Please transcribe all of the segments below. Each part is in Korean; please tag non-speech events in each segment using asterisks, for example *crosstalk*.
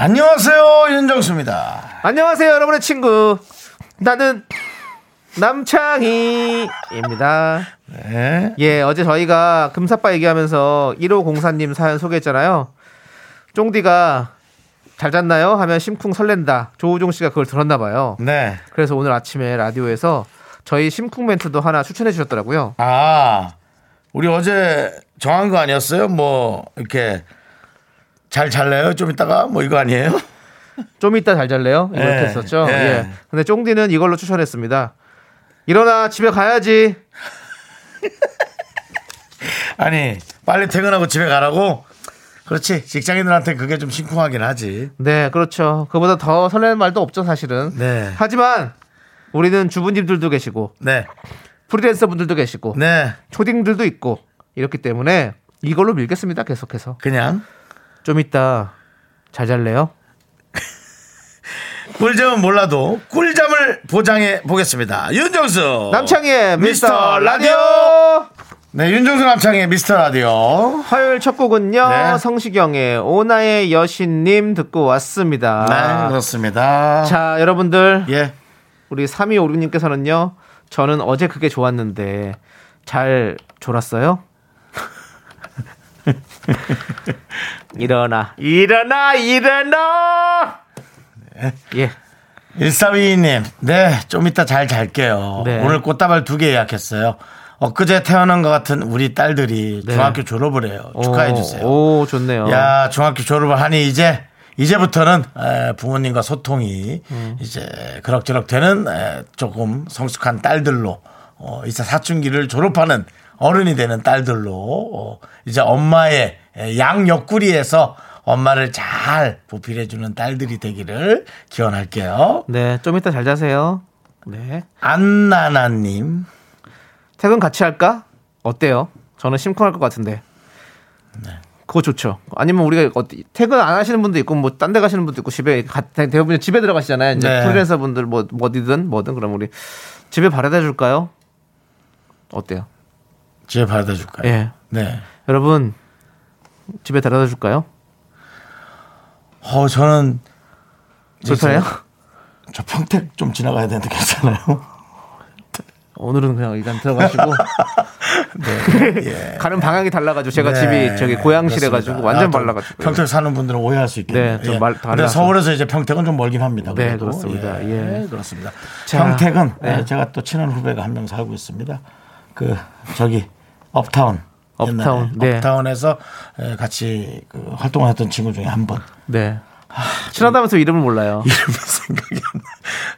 안녕하세요 윤정수입니다. 안녕하세요, 여러분의 친구. 나는 남창희입니다. 네. 예, 어제 저희가 금사빠 얘기하면서 1504님 사연 소개했잖아요. 쫑디가 잘 잤나요? 하면 심쿵 설렌다. 조우종 씨가 그걸 들었나 봐요. 네. 그래서 오늘 아침에 라디오에서 저희 심쿵 멘트도 하나 추천해 주셨더라고요. 아 우리 어제 정한 거 아니었어요? 뭐 이렇게 잘 잘래요? 좀 이따가 뭐 이거 아니에요? *laughs* 좀 이따 잘 잘래요? 이렇게 예, 했었죠. 예. 예. 근데 쫑디는 이걸로 추천했습니다. 일어나 집에 가야지. *laughs* 아니 빨리 퇴근하고 집에 가라고. 그렇지 직장인들한테 그게 좀 심쿵하긴 하지. 네, 그렇죠. 그보다 더 설레는 말도 없죠, 사실은. 네. 하지만 우리는 주부님들도 계시고 네. 프리랜서 분들도 계시고 네. 초딩들도 있고 이렇기 때문에 이걸로 밀겠습니다. 계속해서 그냥 좀 이따 잘 잘래요. *laughs* 꿀잠은 몰라도 꿀잠을 보장해 보겠습니다. 윤정수 남창희의 미스터 라디오. 네 윤정수 남창의 미스터 라디오. 화요일 첫 곡은요 네. 성시경의 오나의 여신님 듣고 왔습니다. 네 그렇습니다. 자 여러분들 예. 우리 3256님께서는요 저는 어제 그게 좋았는데 잘 졸았어요? *laughs* 일어나 일어나 일어나 예 1422님, 네, 좀 이따 잘 잘게요. 네. 오늘 꽃다발 두 개 예약했어요. 엊그제 태어난 것 같은 우리 딸들이 네. 중학교 졸업을 해요. 축하해주세요. 오, 오, 좋네요 야, 중학교 졸업을 하니 이제, 이제부터는 에, 부모님과 소통이 음. 이제 그럭저럭 되는 에, 조금 성숙한 딸들로 어, 이제 사춘기를 졸업하는 어른이 되는 딸들로 어, 이제 엄마의 에, 양 옆구리에서 엄마를 잘 보필해주는 딸들이 되기를 기원할게요. 네, 좀 이따 잘 자세요. 네. 안나나님. 퇴근 같이 할까? 어때요? 저는 심쿵할 것 같은데. 네. 그거 좋죠. 아니면 우리가 어디, 퇴근 안 하시는 분도 있고 뭐 딴 데 가시는 분도 있고 집에 가- 대부분 집에 들어가시잖아요. 이제 네. 프리랜서 분들 뭐 어디든 뭐든 그럼 우리 집에 바래다 줄까요? 어때요? 집에 바래다 줄까요? 예. 네. 여러분 집에 데려다 줄까요? 어, 저는 불편해요? 저 평택 좀 지나가야 되는데 괜찮아요? *laughs* 오늘은 그냥 일단 들어가시고 *laughs* 가는 방향이 달라가지고 제가 네, 집이 저기 고양시라 가지고. 완전 아, 또 달라가지고 평택 사는 분들은 오해할 수 있겠네요. 네, 좀 예. 말 근데. 서울에서 이제 평택은 좀 멀긴 합니다. 네, 그래도. 그렇습니다. 예. 그렇습니다. 자, 평택은 네. 예, 제가 또 친한 후배가 한 명 살고 있습니다. 그 저기 업타운. 업타운, 네. 업타운에서 예, 같이 그 활동을 했던 친구 중에 한 분. 네 친하다면서 이름을 몰라요. *laughs* 이름이 생각이 안 나.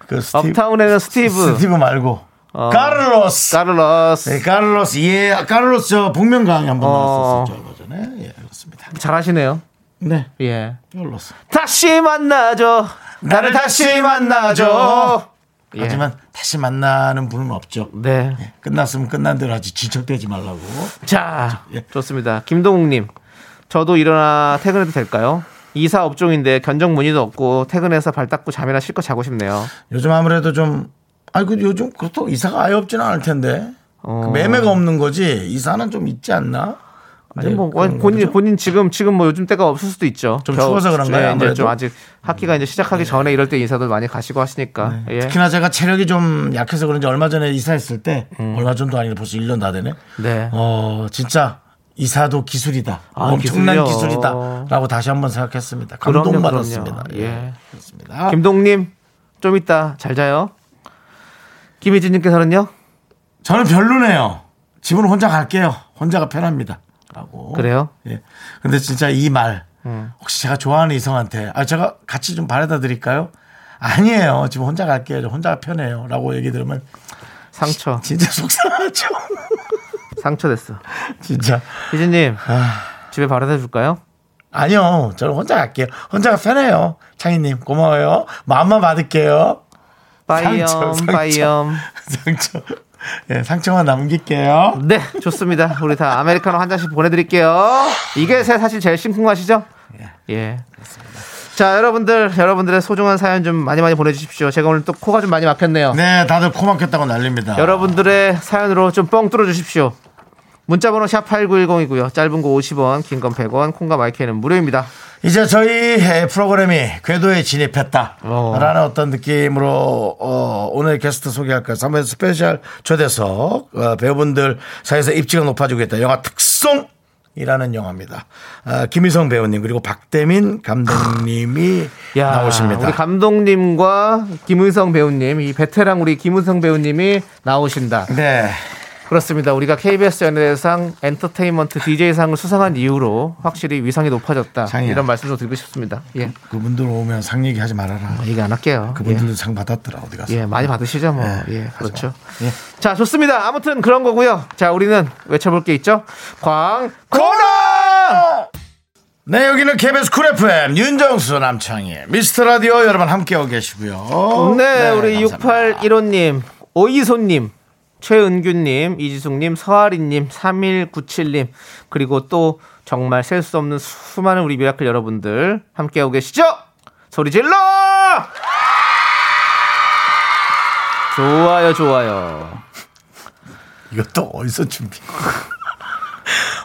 그 스티브, 업타운에는 스티브, 스티브 말고 어, 카를로스. 카를로스 네, 카를로스. 예, 카를로스 저 복면가왕에 한번 어. 나왔었죠. 얼마 전에. 예, 그렇습니다. 잘하시네요. 네. 예. 카를로스. 다시 만나죠. 나를 다시 만나죠. 예. 하지만 다시 만나는 분은 없죠. 네. 끝났으면 끝난 대로 하지 질척대지 말라고. 자, 예. 좋습니다. 김동욱님, 저도 일어나 퇴근해도 될까요? 이사 업종인데 견적 문의도 없고 퇴근해서 발 닦고 잠이나 실컷 자고 싶네요. 요즘 아무래도 좀 아이고 요즘 그렇다고 이사가 아예 없지는 않을 텐데 어. 그 매매가 없는 거지 이사는 좀 있지 않나? 아니 네, 뭐 본인 거죠? 본인 지금 지금 뭐 요즘 때가 없을 수도 있죠. 좀 추워서 그런가요, 네, 이제? 음. 좀 아직 학기가 이제 시작하기 전에 이럴 때 인사들 많이 가시고 하시니까. 예. 네. 특히나 제가 체력이 좀 약해서 그런지 얼마 전에 이사했을 때 얼마 전도 아니고 벌써 1년 다 되네. 음. 네. 어 진짜 이사도 기술이다. 아, 엄청난 기술이요. 기술이다라고 다시 한번 생각했습니다. 감동받았습니다. 그럼요. 예. 그렇습니다. 김동님 좀 이따 잘 자요. 김희진님께서는요. 저는 별로네요. 집은 혼자 갈게요. 혼자가 편합니다. 라고. 그래요? 예. 근데 진짜 이 말, 음. 혹시 제가 좋아하는 이성한테, 아, 제가 같이 좀 바래다 드릴까요? 아니에요. 지금 혼자 갈게요. 저 혼자가 편해요. 라고 얘기 들으면 상처 진짜 속상하죠. *laughs* 상처 됐어. 진짜. 희진님 아. 집에 바래다 줄까요? 아니요, 저는 혼자 갈게요. 혼자가 편해요. 창희님, 고마워요. 마음만 받을게요. 빠이염, 상처, 상처. 빠이염. *laughs* 상처. 예, 상처만 남길게요. 네, 좋습니다. 우리 다 아메리카노 한 잔씩 보내드릴게요. 이게 새- 사실 제일 심쿵 맛이죠? 예. 자, 여러분들, 여러분들의 소중한 사연 좀 많이 많이 보내주십시오. 제가 오늘 또 코가 좀 많이 막혔네요. 네, 다들 코 막혔다고 난립니다. 여러분들의 사연으로 좀 뻥 뚫어주십시오. 문자번호 샵 8910이고요. 짧은 거 50원, 긴 건 100원, 콩과 my K는 무료입니다. 이제 저희 해- 프로그램이 궤도에 진입했다. 어. 라는 어떤 느낌으로, 어, 오늘 게스트 소개할까요? 3회 스페셜 초대석, 어, 배우분들 사이에서 입지가 높아지고 있다. 영화 특송! 이라는 영화입니다. 아, 김희성 배우님 그리고 박대민 감독님이 야, 나오십니다. 우리 감독님과 김은성 배우님, 이 베테랑 우리 김은성 배우님이 나오신다. 네. 그렇습니다. 우리가 KBS 연예대상 엔터테인먼트 DJ상을 수상한 이후로 확실히 위상이 높아졌다. 상이야. 이런 말씀 좀 드리고 싶습니다. 예. 그분들 오면 상 얘기 하지 말아라. 얘기 안 할게요. 그분들도 상 받았더라. 어디 가서. 예, 많이 받으시죠, 뭐. 예, 예, 그렇죠. 예. 자, 좋습니다. 아무튼 그런 거고요. 자, 우리는 외쳐볼 게 있죠. 광, 코너! 네, 여기는 KBS Cool FM 윤정수 남창희 미스터 라디오 여러분 함께하고 계시고요. 네, 우리 감사합니다. 6815님, 오이소님, 최은규님, 이지숙님, 서아리님, 3197님, 그리고 또 정말 셀 수 없는 수많은 우리 미라클 여러분들 함께하고 계시죠? 소리 질러! 좋아요, 좋아요. 이것도 어디서 준비?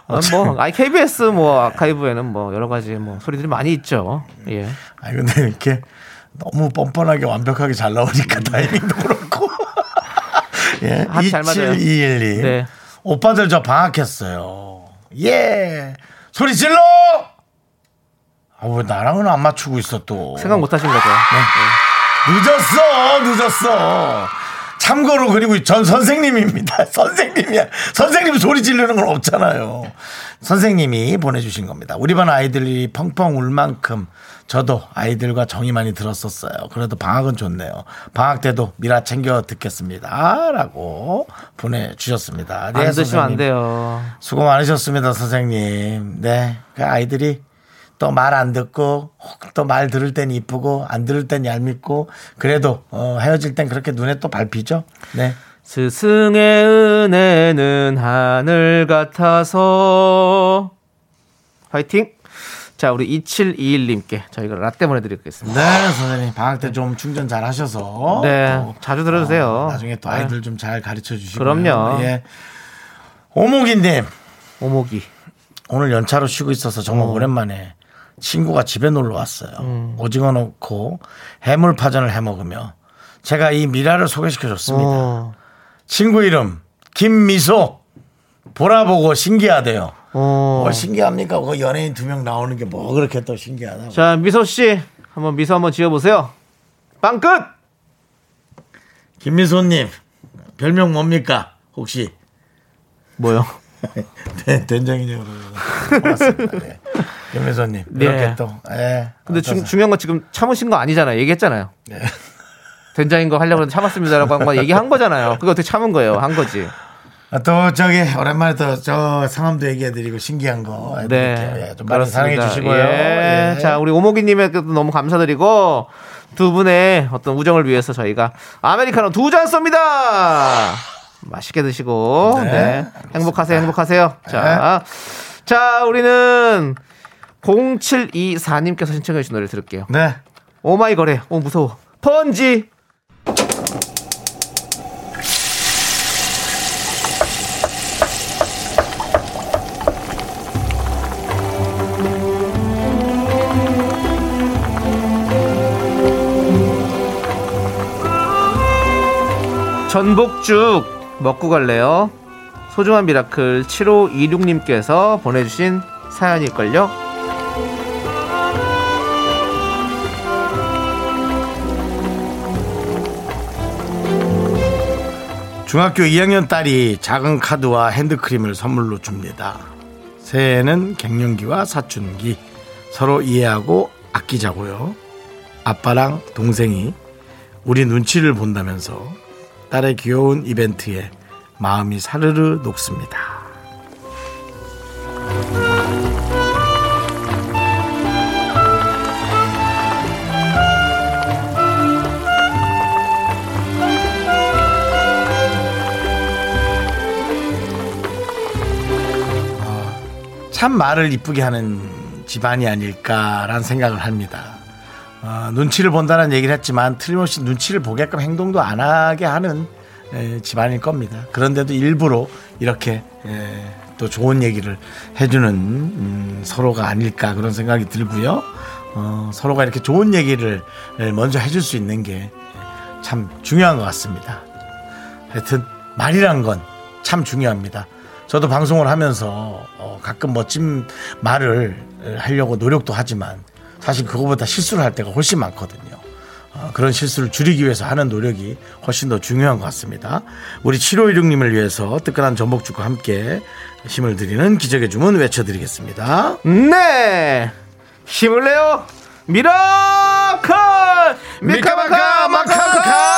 아, 뭐, 아이, KBS 뭐 아카이브에는 뭐 여러 가지 뭐 소리들이 많이 있죠. 예. 아니 근데 이렇게 너무 뻔뻔하게 완벽하게 잘 나오니까 타이밍도 그렇고. 예. 합이 잘 맞아요. 27212. 네. 오빠들 저 방학했어요. 예. 소리 질러! 아, 왜 나랑은 안 맞추고 있어 또. 생각 못 하신 거죠. 늦었어, 늦었어. 참고로 그리고 전 선생님입니다. *laughs* 선생님이야. 선생님 소리 지르는 건 없잖아요. 선생님이 보내주신 겁니다. 우리 반 아이들이 펑펑 울 만큼 저도 아이들과 정이 많이 들었었어요. 그래도 방학은 좋네요. 방학 때도 미라 챙겨 듣겠습니다. 라고 보내주셨습니다. 네, 안 드시면 안. 돼요. 수고 많으셨습니다, 선생님. 네. 그 아이들이 또 말 안 듣고 또 말 들을 땐 이쁘고 안 들을 땐 얄밉고 그래도 어, 헤어질 땐 그렇게 눈에 또 밟히죠. 네. 스승의 은혜는 하늘 같아서 화이팅. 자, 우리 2721님께 저희가 라떼 보내드리겠습니다. 네, 선생님. 방학 때 좀 충전 잘 하셔서. 네, 또, 자주 들어주세요. 어, 나중에 또 아이들 좀 잘 가르쳐 주시고. 그럼요. 예. 오목이님. 오목이. 오늘 연차로 쉬고 있어서 정말 오랜만에 친구가 집에 놀러 왔어요. 음. 오징어 넣고 해물파전을 해 먹으며 제가 이 미라를 소개시켜 줬습니다. 어, 친구 이름 김미소 보라보고 신기하대요. 어. 뭘 신기합니까? 그 연예인 두 명 나오는 게 뭐 그렇게 또 신기하다고. 자, 미소 씨. 한번 미소 한번 지어 보세요. 빵 끝! 김미소 님 별명 뭡니까? 혹시 뭐요? *laughs* 네, 된장이냐고 고맙습니다. 네. 김미소 님 네. 이렇게 또 예. 근데? 중, 중요한 건 지금 참으신 거 아니잖아요. 얘기했잖아요. 네. 된장인 거 하려고 참았습니다라고 한 거 얘기한 거잖아요. 그거 어떻게 참은 거예요? 한 거지. 아, 또 저기 오랜만에 또 저 상암도 얘기해드리고 신기한 거 해드릴게요. 네. 예, 좀 많이 사랑해 주시고요. 예. 예. 자, 우리 오목이님에게도 너무 감사드리고 두 분의 어떤 우정을 위해서 저희가 아메리카노 두 잔 쏩니다. 맛있게 드시고 네, 네. 행복하세요, 행복하세요. 자, 자, 우리는 0724님께서 신청해 주신 노래 들을게요. 네. 오마이 거래. 오 무서워. 펀지. 전복죽 먹고 갈래요? 소중한 미라클 7526님께서 보내주신 사연일걸요? 중학교 2학년 딸이 작은 카드와 핸드크림을 선물로 줍니다. 새해에는 갱년기와 사춘기 서로 이해하고 아끼자고요. 아빠랑 동생이 우리 눈치를 본다면서 딸의 귀여운 이벤트에 마음이 사르르 녹습니다. 아, 참 말을 이쁘게 하는 집안이 아닐까라는 생각을 합니다. 어, 눈치를 본다는 얘기를 했지만 틀림없이 눈치를 보게끔 행동도 안 하게 하는 에, 집안일 겁니다. 그런데도 일부러 이렇게 에, 또 좋은 얘기를 해주는 음, 서로가 아닐까 그런 생각이 들고요. 어, 서로가 이렇게 좋은 얘기를 먼저 해줄 수 있는 게 참 중요한 것 같습니다. 하여튼 말이란 건 참 중요합니다. 저도 방송을 하면서 어, 가끔 멋진 말을 하려고 노력도 하지만 사실 그거보다 실수를 할 때가 훨씬 많거든요. 어, 그런 실수를 줄이기 위해서 하는 노력이 훨씬 더 중요한 것 같습니다. 우리 7516님을 위해서 뜨끈한 전복죽과 함께 힘을 드리는 기적의 주문 외쳐드리겠습니다. 네 힘을 내요 미라클 미카마카 마카마카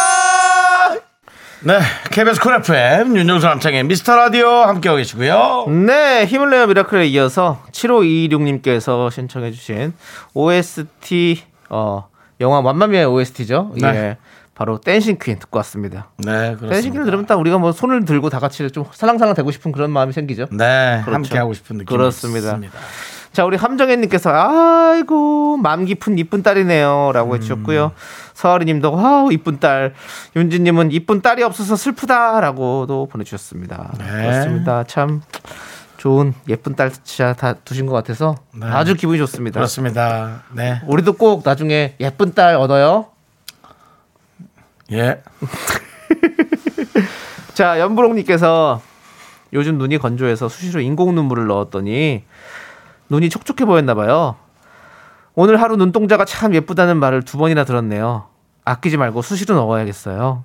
네, KBS 쿨 FM 윤정수 남창희의 미스터 라디오 함께하고 계시고요. 네 힘을 내요 miracle에 이어서 7526님께서 신청해주신 OST 어 영화 맘마미아의 OST죠 네. 예 바로 Dancing Queen 듣고 왔습니다 네, Dancing Queen을 그렇습니다. 들으면 딱 우리가 뭐 손을 들고 다 같이 좀 살랑살랑 대고 싶은 그런 마음이 생기죠 네, 그렇죠. 함께 하고 싶은 느낌이 그렇습니다. 있습니다. 자, 우리 함정혜님께서 아이고 마음 깊은 이쁜 딸이네요 라고 해주셨고요. 서아리님도 와우 이쁜 딸. 윤지님은 이쁜 딸이 없어서 슬프다 라고도 보내주셨습니다. 네. 그렇습니다. 참 좋은 예쁜 딸 진짜 다 두신 것 같아서 네. 아주 기분이 좋습니다. 그렇습니다. 네, 우리도 꼭 나중에 예쁜 딸 얻어요. 예, *laughs* 자, 연부롱님께서 요즘 눈이 건조해서 수시로 인공 눈물을 넣었더니 눈이 촉촉해 보였나 봐요. 오늘 하루 눈동자가 참 예쁘다는 말을 두 번이나 들었네요. 아끼지 말고 수시로 넣어야겠어요.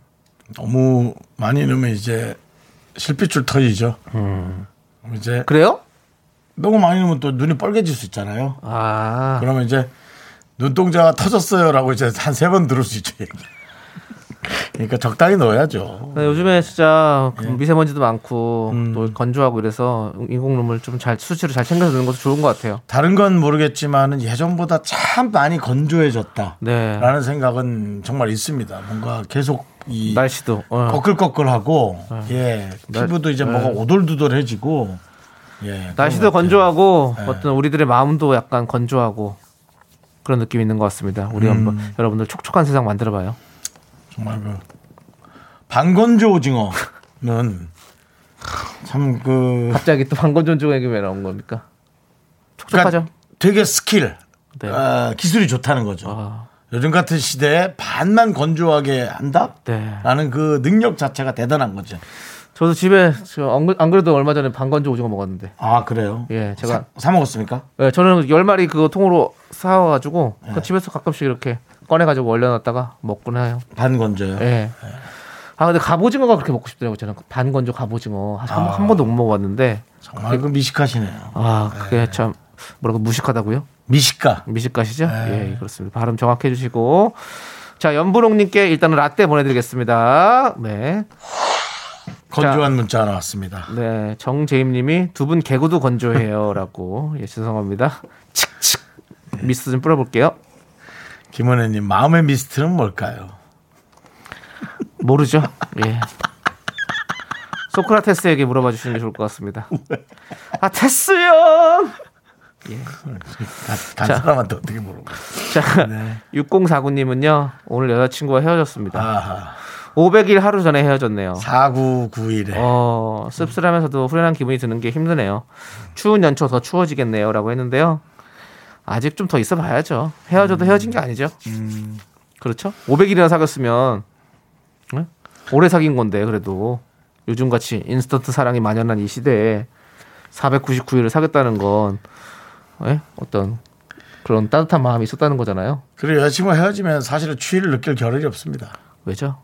너무 많이 넣으면 이제 실핏줄 터지죠. 음. 이제 그래요? 너무 많이 넣으면 또 눈이 빨개질 수 있잖아요. 아, 그러면 이제 눈동자가 터졌어요라고 이제 한 세 번 들을 수 있죠. 그러니까 적당히 넣어야죠. 네, 요즘에 진짜 그 예. 미세먼지도 많고 음. 또 건조하고 이래서 인공 눈물 좀잘 수시로 잘 챙겨서 넣는 것도 좋은 것 같아요. 다른 건 모르겠지만은 예전보다 참 많이 건조해졌다라는 네, 생각은 정말 있습니다. 뭔가 계속 이 날씨도 어. 거끌거끌하고 예 날- 피부도 이제 뭐가 오돌두돌해지고 예 날씨도. 건조하고 네. 어떤 우리들의 마음도 약간 건조하고 그런 느낌이 있는 것 같습니다. 우리 음. 한번 여러분들 촉촉한 세상 만들어봐요. 정말 그 반건조 오징어는 참 그 갑자기 또 방건전조에게 왜 나온 겁니까? 촉촉하죠. 그러니까 되게 스킬 네. 아, 기술이 좋다는 거죠. 아, 요즘 같은 시대에 반만 건조하게 한다? 네. 라는 그 능력 자체가 대단한 거죠. 저도 집에 저 안, 그- 안 그래도 얼마 전에 방건조 오징어 먹었는데, 아, 그래요? 예, 제가 사, 사 먹었습니까? 예, 저는 열 마리 그거 통으로 사와가지고 네. 그 집에서 가끔씩 이렇게 꺼내가지고 얼려놨다가 먹곤 해요. 반 건조요? 예. 아 근데 갑오징어가 그렇게 먹고 싶더라고요. 저는 반건조 갑오징어 한, 아. 한 번도 못 먹어봤는데, 정말 그 미식하시네요. 아 그게 참 뭐라고 무식하다고요? 미식가. 미식가시죠? 네. 예, 그렇습니다. 발음 정확해 주시고. 자, 연부롱님께 일단은 라떼 보내드리겠습니다. 네. 건조한 문자 하나 왔습니다. 네. 정재임님이 두 분 개구도 건조해요. 라고. 예, 죄송합니다. 칙칙. 미스트 좀 뿌려볼게요. 김은혜님, 마음의 미스트는 뭘까요? 모르죠? 예. 소크라테스에게 물어봐 주시는 게 좋을 것 같습니다. 아, 테스 형! 간, 간 자. 사람한테 어떻게 물어봐. 자, 네. 6049님은요, 오늘 여자친구와 헤어졌습니다. 아하. 500일 하루 전에 헤어졌네요. 4991에. 어, 씁쓸하면서도 후련한 기분이 드는 게 힘드네요. 추운 연초 더 추워지겠네요. 라고 했는데요. 아직 좀 더 있어 봐야죠. 헤어져도 헤어진 게 아니죠. 그렇죠? 500일이나 사귀었으면, 응? 오래 사귄 건데, 그래도. 요즘 같이 인스턴트 사랑이 만연한 이 시대에 499일을 사귀었다는 건, 예? 어떤 그런 따뜻한 마음이 있었다는 거잖아요. 그리고 여자친구가 헤어지면 사실은 추위를 느낄 겨를이 없습니다. 왜죠?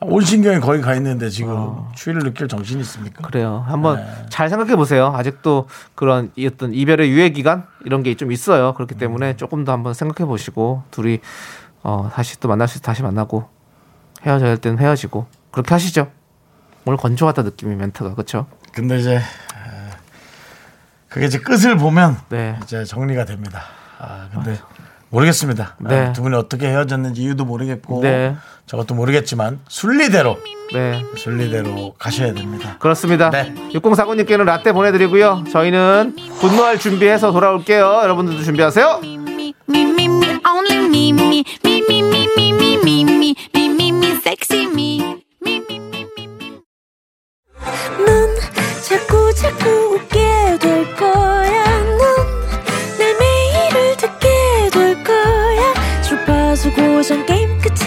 온 신경이 거기 가 있는데 지금 추위를 느낄 정신이 있습니까? 그래요. 한번 네. 잘 생각해 보세요. 아직도 그런 이 어떤 이별의 유예 기간 이런 게 좀 있어요. 그렇기 때문에 조금 더 한번 생각해 보시고 둘이 어 다시 또 만날 수때 다시 만나고 헤어져야 할 때는 헤어지고 그렇게 하시죠. 오늘 건조하다 느낌이 멘트가 그렇죠? 근데 이제 에, 그게 이제 끝을 보면 네. 이제 정리가 됩니다. 아 근데 모르겠습니다. 네. 아, 두 분이 어떻게 헤어졌는지 이유도 모르겠고 네. 저것도 모르겠지만 순리대로 네. 순리대로 가셔야 됩니다. 그렇습니다. 네. 6049님께는 라떼 보내드리고요. 저희는 분노할 준비해서 돌아올게요. 여러분들도 준비하세요. 넌 자꾸 자꾸 웃게 될 거야.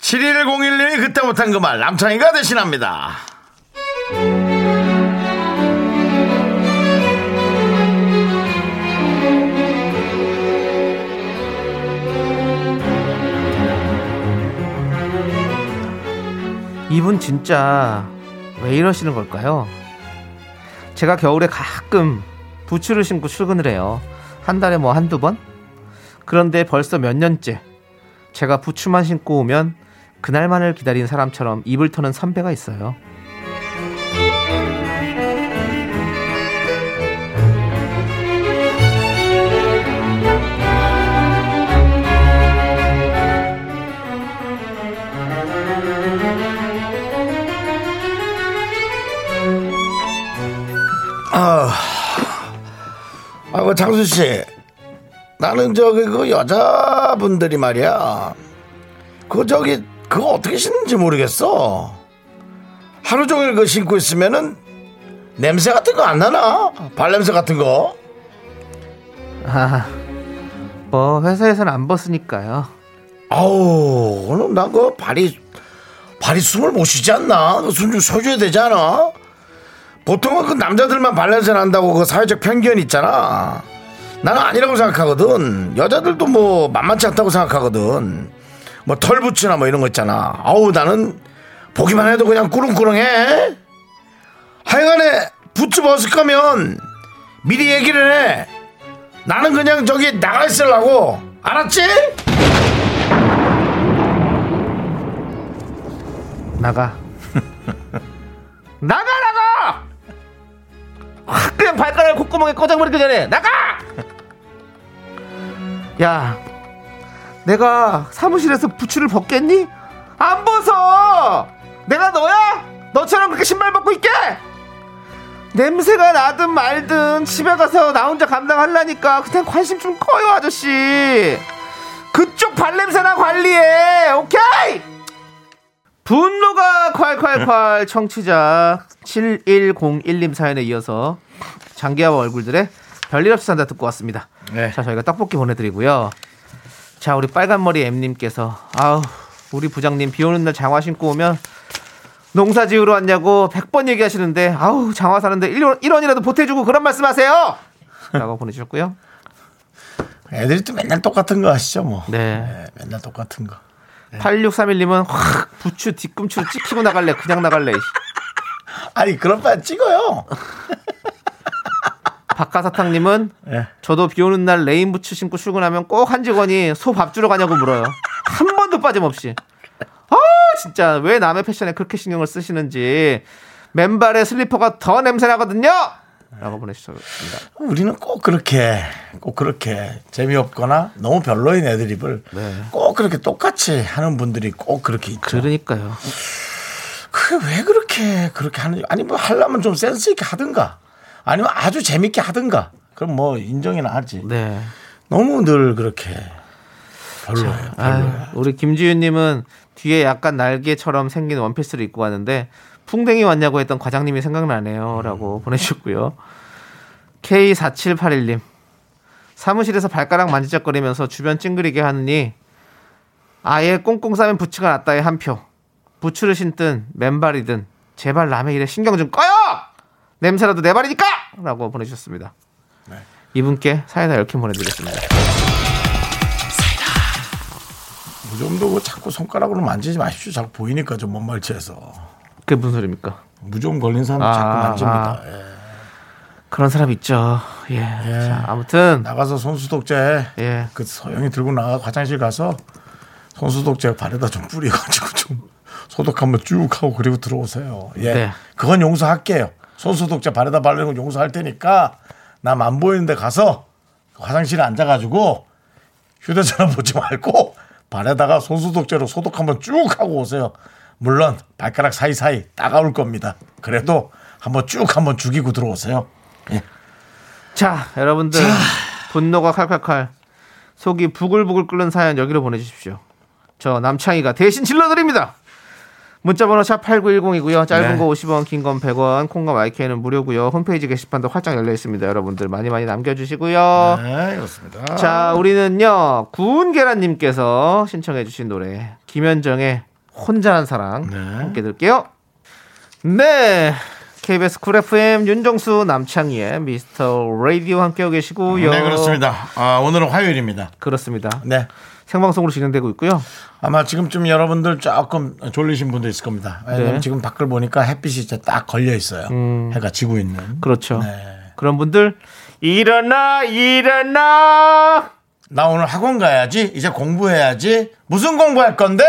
7101님이 그때 못한 그 말 남창희가 대신합니다. 이분 진짜 왜 이러시는 걸까요? 제가 겨울에 가끔 부츠를 신고 출근을 해요. 한 달에 뭐 한두 번? 그런데 벌써 몇 년째 제가 부츠만 신고 오면 그날만을 기다린 사람처럼 입을 터는 선배가 있어요. 아이고 장수 씨, 나는 저기 그 여자분들이 말이야. 그 저기 그거 어떻게 신는지 모르겠어. 하루 종일 그 신고 있으면은 냄새 같은 거 안 나나? 발냄새 같은 거? 아, 뭐 회사에서는 안 벗으니까요. 아우, 오늘 나그 발이 발이 숨을 못 쉬지 않나? 그숨좀 쉬어줘야 되지 않아? 보통은 그 남자들만 발냄새 난다고 그 사회적 편견 있잖아. 나는 아니라고 생각하거든. 여자들도 뭐 만만치 않다고 생각하거든. 뭐 털붙이나 뭐 이런 거 있잖아. 아우 나는 보기만 해도 그냥 꾸렁꾸렁해. 하여간에 부츠 벗을 거면 미리 얘기를 해. 나는 그냥 저기 나가 있으려고. 알았지? 나가. *laughs* 나가 나가. 확 그냥 발가락 콧구멍에 꽂아버리기 전에 나가. 야, 내가 사무실에서 부츠를 벗겠니? 안 벗어. 내가 너야? 너처럼 그렇게 신발 벗고 있게? 냄새가 나든 말든 집에 가서 나 혼자 감당하려니까 그냥 관심 좀 커요 아저씨. 그쪽 발냄새나 관리해. 오케이? 분노가 콸콸콸 청취자 7101님 사연에 이어서 장기하와 얼굴들의 별일 없이 산다 듣고 왔습니다. 네. 자, 저희가 떡볶이 보내드리고요. 자, 우리 빨간머리 M님께서 아우, 우리 부장님 비 오는 날 장화 신고 오면 농사 지으러 왔냐고 100번 얘기하시는데 아우, 장화 사는데 1원, 1원이라도 보태주고 그런 말씀 하세요! 라고 *laughs* 보내주셨고요. 애들이 또 맨날 똑같은 거 아시죠 뭐. 네. 네, 맨날 똑같은 거. 8631님은 확 부츠 뒤꿈치로 찍히고 나갈래. 그냥 나갈래. 아니 그런 바에 찍어요. *laughs* 박가사탕님은 예. 저도 비 오는 날 레인 부츠 신고 출근하면 꼭 한 직원이 소 밥 주러 가냐고 물어요. 한 번도 빠짐없이. 아 진짜 왜 남의 패션에 그렇게 신경을 쓰시는지 맨발에 슬리퍼가 더 냄새 나거든요. 라고 보내주셨습니다. 우리는 꼭 그렇게 꼭 그렇게 재미없거나 너무 별로인 애드립을 네. 꼭 그렇게 똑같이 하는 분들이 꼭 그렇게 있죠. 그러니까요. 그게 왜 그렇게 그렇게 하는 아니 뭐 하려면 좀 센스 있게 하든가 아니면 아주 재밌게 하든가 그럼 뭐 인정이나 하지. 네. 너무 늘 그렇게 별로예요. 아, 우리 김지윤님은 뒤에 약간 날개처럼 생긴 원피스를 입고 왔는데 풍뎅이 왔냐고 했던 과장님이 생각나네요라고 보내주셨고요. K4781님 사무실에서 발가락 만지작거리면서 주변 찡그리게 하느니 아예 꽁꽁 싸면 부츠가 낫다의 한 표. 부츠를 신든 맨발이든 제발 남의 일에 신경 좀 꺼요. 냄새라도 내 발이니까!라고 보내주셨습니다. 이분께 사이다 10개 보내드리겠습니다. 그 정도 그 자꾸 손가락으로 만지지 마십시오. 자꾸 보이니까 좀 먼말치해서 그게 무슨 소리입니까? 무좀 걸린 사람 아, 자꾸 만집니다. 아. 예. 그런 사람 있죠. 예. 자, 아무튼 나가서 손수독제 예. 그 서영이 들고 나가 화장실 가서 손수독제 발에다 좀 뿌려가지고 좀 소독 한번 쭉 하고 그리고 들어오세요. 예, 네. 그건 용서할게요. 손수독제 발에다 바르는 건 용서할 테니까 남 안 보이는데 가서 화장실에 앉아가지고 휴대전화 *laughs* 보지 말고 발에다가 손수독제로 소독 한번 쭉 하고 오세요. 물론 발가락 사이사이 따가울 겁니다. 그래도 한번 쭉 한번 죽이고 들어오세요. 예. 자, 여러분들 분노가 칼칼칼 속이 부글부글 끓는 사연 여기로 보내주십시오. 저 남창희가 대신 질러드립니다. 문자번호 샵 8910이고요. 짧은 네. 거 50원, 긴 건 100원, 콩과 마이크는 무료고요. 홈페이지 게시판도 활짝 열려 있습니다. 여러분들 많이 많이 남겨주시고요. 네, 그렇습니다. 자, 우리는요 구운 계란님께서 신청해 주신 노래 김현정의 혼자란 사랑 네. 함께 들게요. 네. KBS 쿨 FM 윤정수 남창희의 미스터 라디오 함께하고 계시고요. 네, 그렇습니다. 아, 오늘은 화요일입니다. 그렇습니다. 네. 생방송으로 진행되고 있고요. 아마 지금쯤 여러분들 조금 졸리신 분도 있을 겁니다. 왜냐면 네. 지금 밖을 보니까 햇빛이 이제 딱 걸려 있어요. 해가 지고 있는. 그렇죠. 네. 그런 분들 일어나 일어나 나 오늘 학원 가야지. 이제 공부해야지. 무슨 공부할 건데?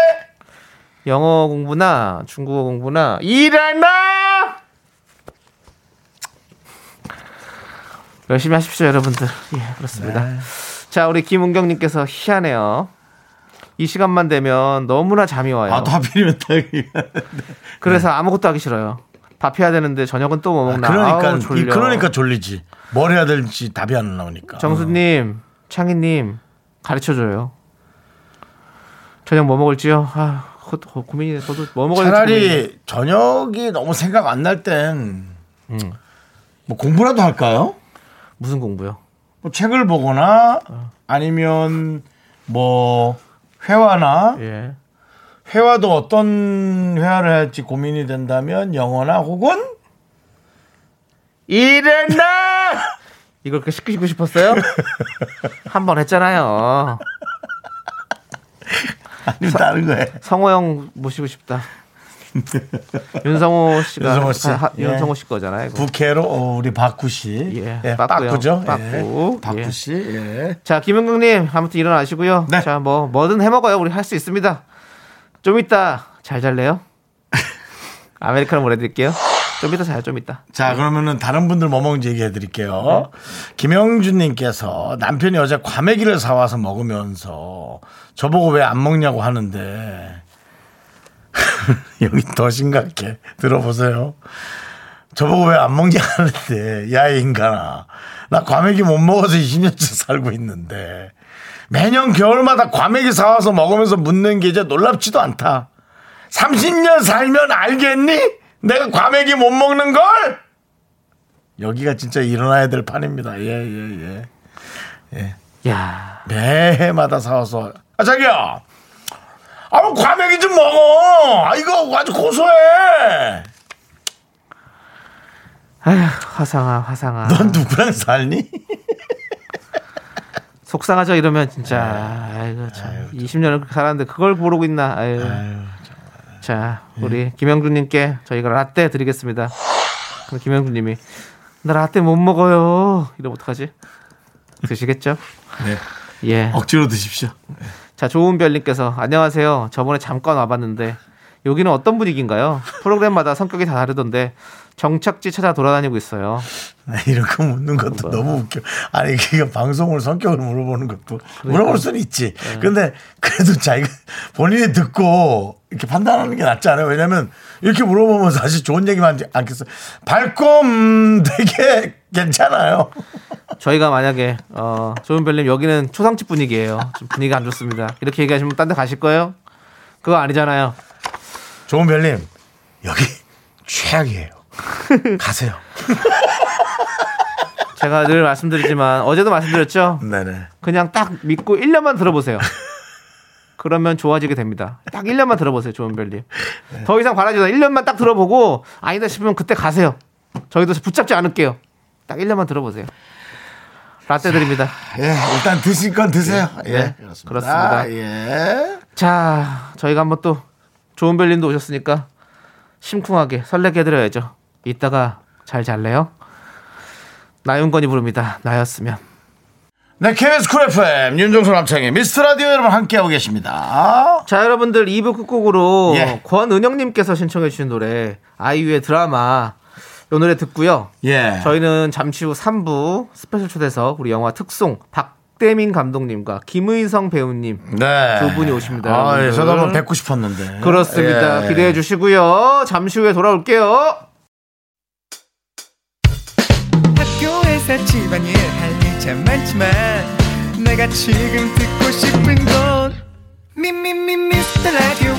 영어 공부나 중국어 공부나 일어나 열심히 하십시오 여러분들 예 그렇습니다 네. 자 우리 김은경님께서 희한해요 이 시간만 되면 너무나 잠이 와요 아, 또 하필이면 딱. 그래서 아무것도 하기 싫어요 밥 해야 되는데 저녁은 또 뭐 먹나 그러니까, 아우, 졸려. 이- 그러니까 졸리지. 뭘 해야 될지 답이 안 나오니까. 정수님 창희님 가르쳐줘요 저녁 뭐 먹을지요 아 고- 고- 고민이네 저도 뭐 먹어야 될지 고민이네. 차라리 저녁이 너무 생각 안 날 땐, 음. 뭐 공부라도 할까요? 무슨 공부요 뭐 책을 보거나 아니면 뭐 회화나 예 회화도 어떤 회화를 할지 고민이 된다면 영어나 혹은 일어나! 이걸 그렇게 시키고 싶었어요? 한 번 했잖아요. *laughs* 아니면 다른 거에 성호 형 모시고 싶다. *laughs* 윤성호 씨가 윤성호 씨. 하- 하- 예. 윤성호 씨 거잖아요. 이거. 부캐로 어, 우리 박구 씨, 예, 예. 빠꾸죠, 빠꾸. 예, 예. 박구 씨, 예. 자, 김은경님 아무튼 일어나시고요. 네. 자, 뭐 뭐든 해 먹어요. 우리 할 수 있습니다. 좀 이따 잘 잘래요? *laughs* 아메리카노 보내드릴게요. 좀 이따 자요. 좀 이따. 자, 그러면은 다른 분들 뭐 먹는지 얘기해 드릴게요. 네. 김영준님께서 남편이 어제 과메기를 사와서 먹으면서 저보고 왜 안 먹냐고 하는데 *laughs* 여기 더 심각해. 들어보세요. 저보고 왜 안 먹냐 하는데 야이 인간아. 나 과메기 못 먹어서 20년째 살고 있는데. 매년 겨울마다 과메기 사와서 먹으면서 묻는 게 이제 놀랍지도 않다. 30년 살면 알겠니? 내가 과메기 못 먹는 걸? 여기가 진짜 일어나야 될 판입니다. 예 예예. 야, 매해마다 사와서. 아 자기야 아 과메기 좀 먹어. 아 이거 아주 고소해. 아휴, 화상아, 화상아. 넌 누구랑 살니? *laughs* 속상하죠 이러면 진짜. 아이고 참. 20년을 그렇게 살았는데 그걸 모르고 있나. 아유, 자 우리 김영준님께 저희가 라떼 드리겠습니다. 그럼 김영준님이 나 라떼 못 먹어요. 이러면 어떡하지? 드시겠죠? 네. 예. 억지로 드십시오. 자 조은별님께서 안녕하세요. 저번에 잠깐 와봤는데 여기는 어떤 분위기인가요 프로그램마다 성격이 다 다르던데 정착지 찾아 돌아다니고 있어요 네, 이런 거 묻는 것도 너무 웃겨. 아니, 그게 방송을 성격을 물어보는 것도 물어볼 수는 있지. 근데 그래도 자기가 본인이 듣고 이렇게 판단하는 게 낫지 않아요? 왜냐면 이렇게 물어보면 사실 좋은 얘기만 하지. 밝고, 음, 되게 괜찮아요. 저희가 만약에 어 조은별님 여기는 초상집 분위기예요. 좀 분위기가 안 좋습니다. 이렇게 얘기하시면 딴 데 가실 거예요? 그거 아니잖아요. 좋은 별님, 여기 최악이에요. *laughs* 가세요. 제가 늘 말씀드리지만 어제도 말씀드렸죠. 네네. 그냥 딱 믿고 1년만 들어보세요. 그러면 좋아지게 됩니다. 딱 1년만 들어보세요, 조은별님. 더 이상 바라지 마. 1년만 딱 들어보고 아니다 싶으면 그때 가세요. 저희도 붙잡지 않을게요. 딱 1년만 들어보세요. 라떼 드립니다. 예, 일단 드실 건 드세요. 예, 네, 그렇습니다. 그렇습니다. 예. 자, 저희가 한번 또 좋은 별님도 오셨으니까 심쿵하게 설레게 해드려야죠. 이따가 잘 잘래요? 나윤건이 부릅니다. 나였으면. 네, KBS 쿨 FM 윤정수 남창희의 미스터 라디오 여러분 함께하고 계십니다. 자, 여러분들 2부 끝곡으로 예. 권은영님께서 신청해 주신 노래 아이유의 드라마 이 노래 듣고요. 예. 저희는 잠시 후 3부 스페셜 초대석 우리 영화 특송 박 대민 감독님과 김의성 배우님 네. 두 분이 오십니다, 아, 예. 저도 한번 뵙고 싶었는데. 그렇습니다. 예. 기대해 주시고요. 잠시 후에 돌아올게요. 학교에서 집안일 할일참 많지만 내가 지금 듣고 싶은 건 미미미 미스터 라디오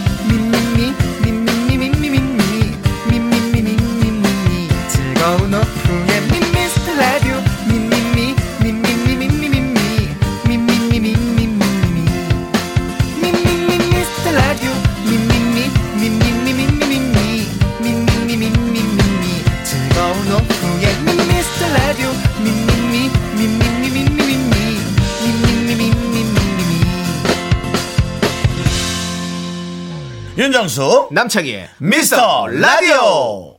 윤정수 남창희의 미스터 라디오.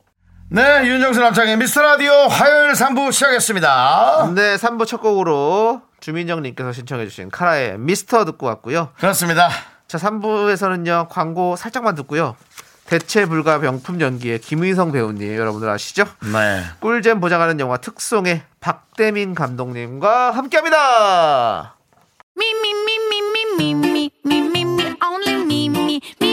네, 윤정수 남창의 미스터 라디오 화요일 3부 시작했습니다. 네, 3부 첫 곡으로 주민정님께서 신청해주신 카라의 미스터 듣고 왔고요. 그렇습니다. 자, 3부에서는요, 광고 살짝만 듣고요. 대체 불가 명품 연기의 김의성 배우님, 여러분들 아시죠? 네. 꿀잼 보장하는 영화 특송의 박대민 감독님과 함께 합니다! Me,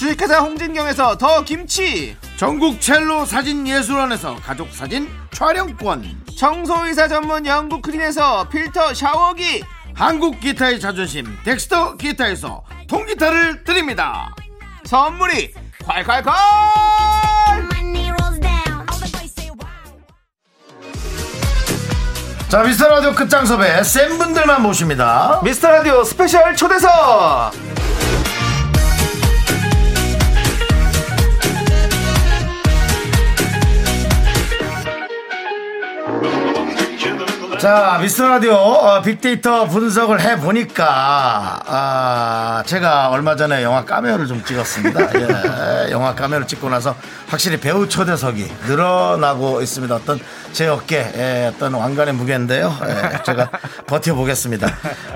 주식회사 홍진경에서 더 김치! 전국 첼로 사진 예술원에서 가족 사진 촬영권. 청소이사 전문 영국 크린에서 필터 샤워기! 한국 기타의 자존심 덱스터 기타에서 통기타를 드립니다. 선물이 콸콸콸! 자 미스터 라디오 끝장 섭외 센 분들만 모십니다. 미스터 라디오 스페셜 초대석! 자 미스터 라디오 어, 빅데이터 분석을 해 보니까 아, 제가 얼마 전에 영화 까메오를 좀 찍었습니다. *laughs* 예, 영화 까메오를 찍고 나서 확실히 배우 초대석이 늘어나고 있습니다. 어떤 제 어깨 에 어떤 왕관의 무게인데요. 예, 제가 버텨보겠습니다.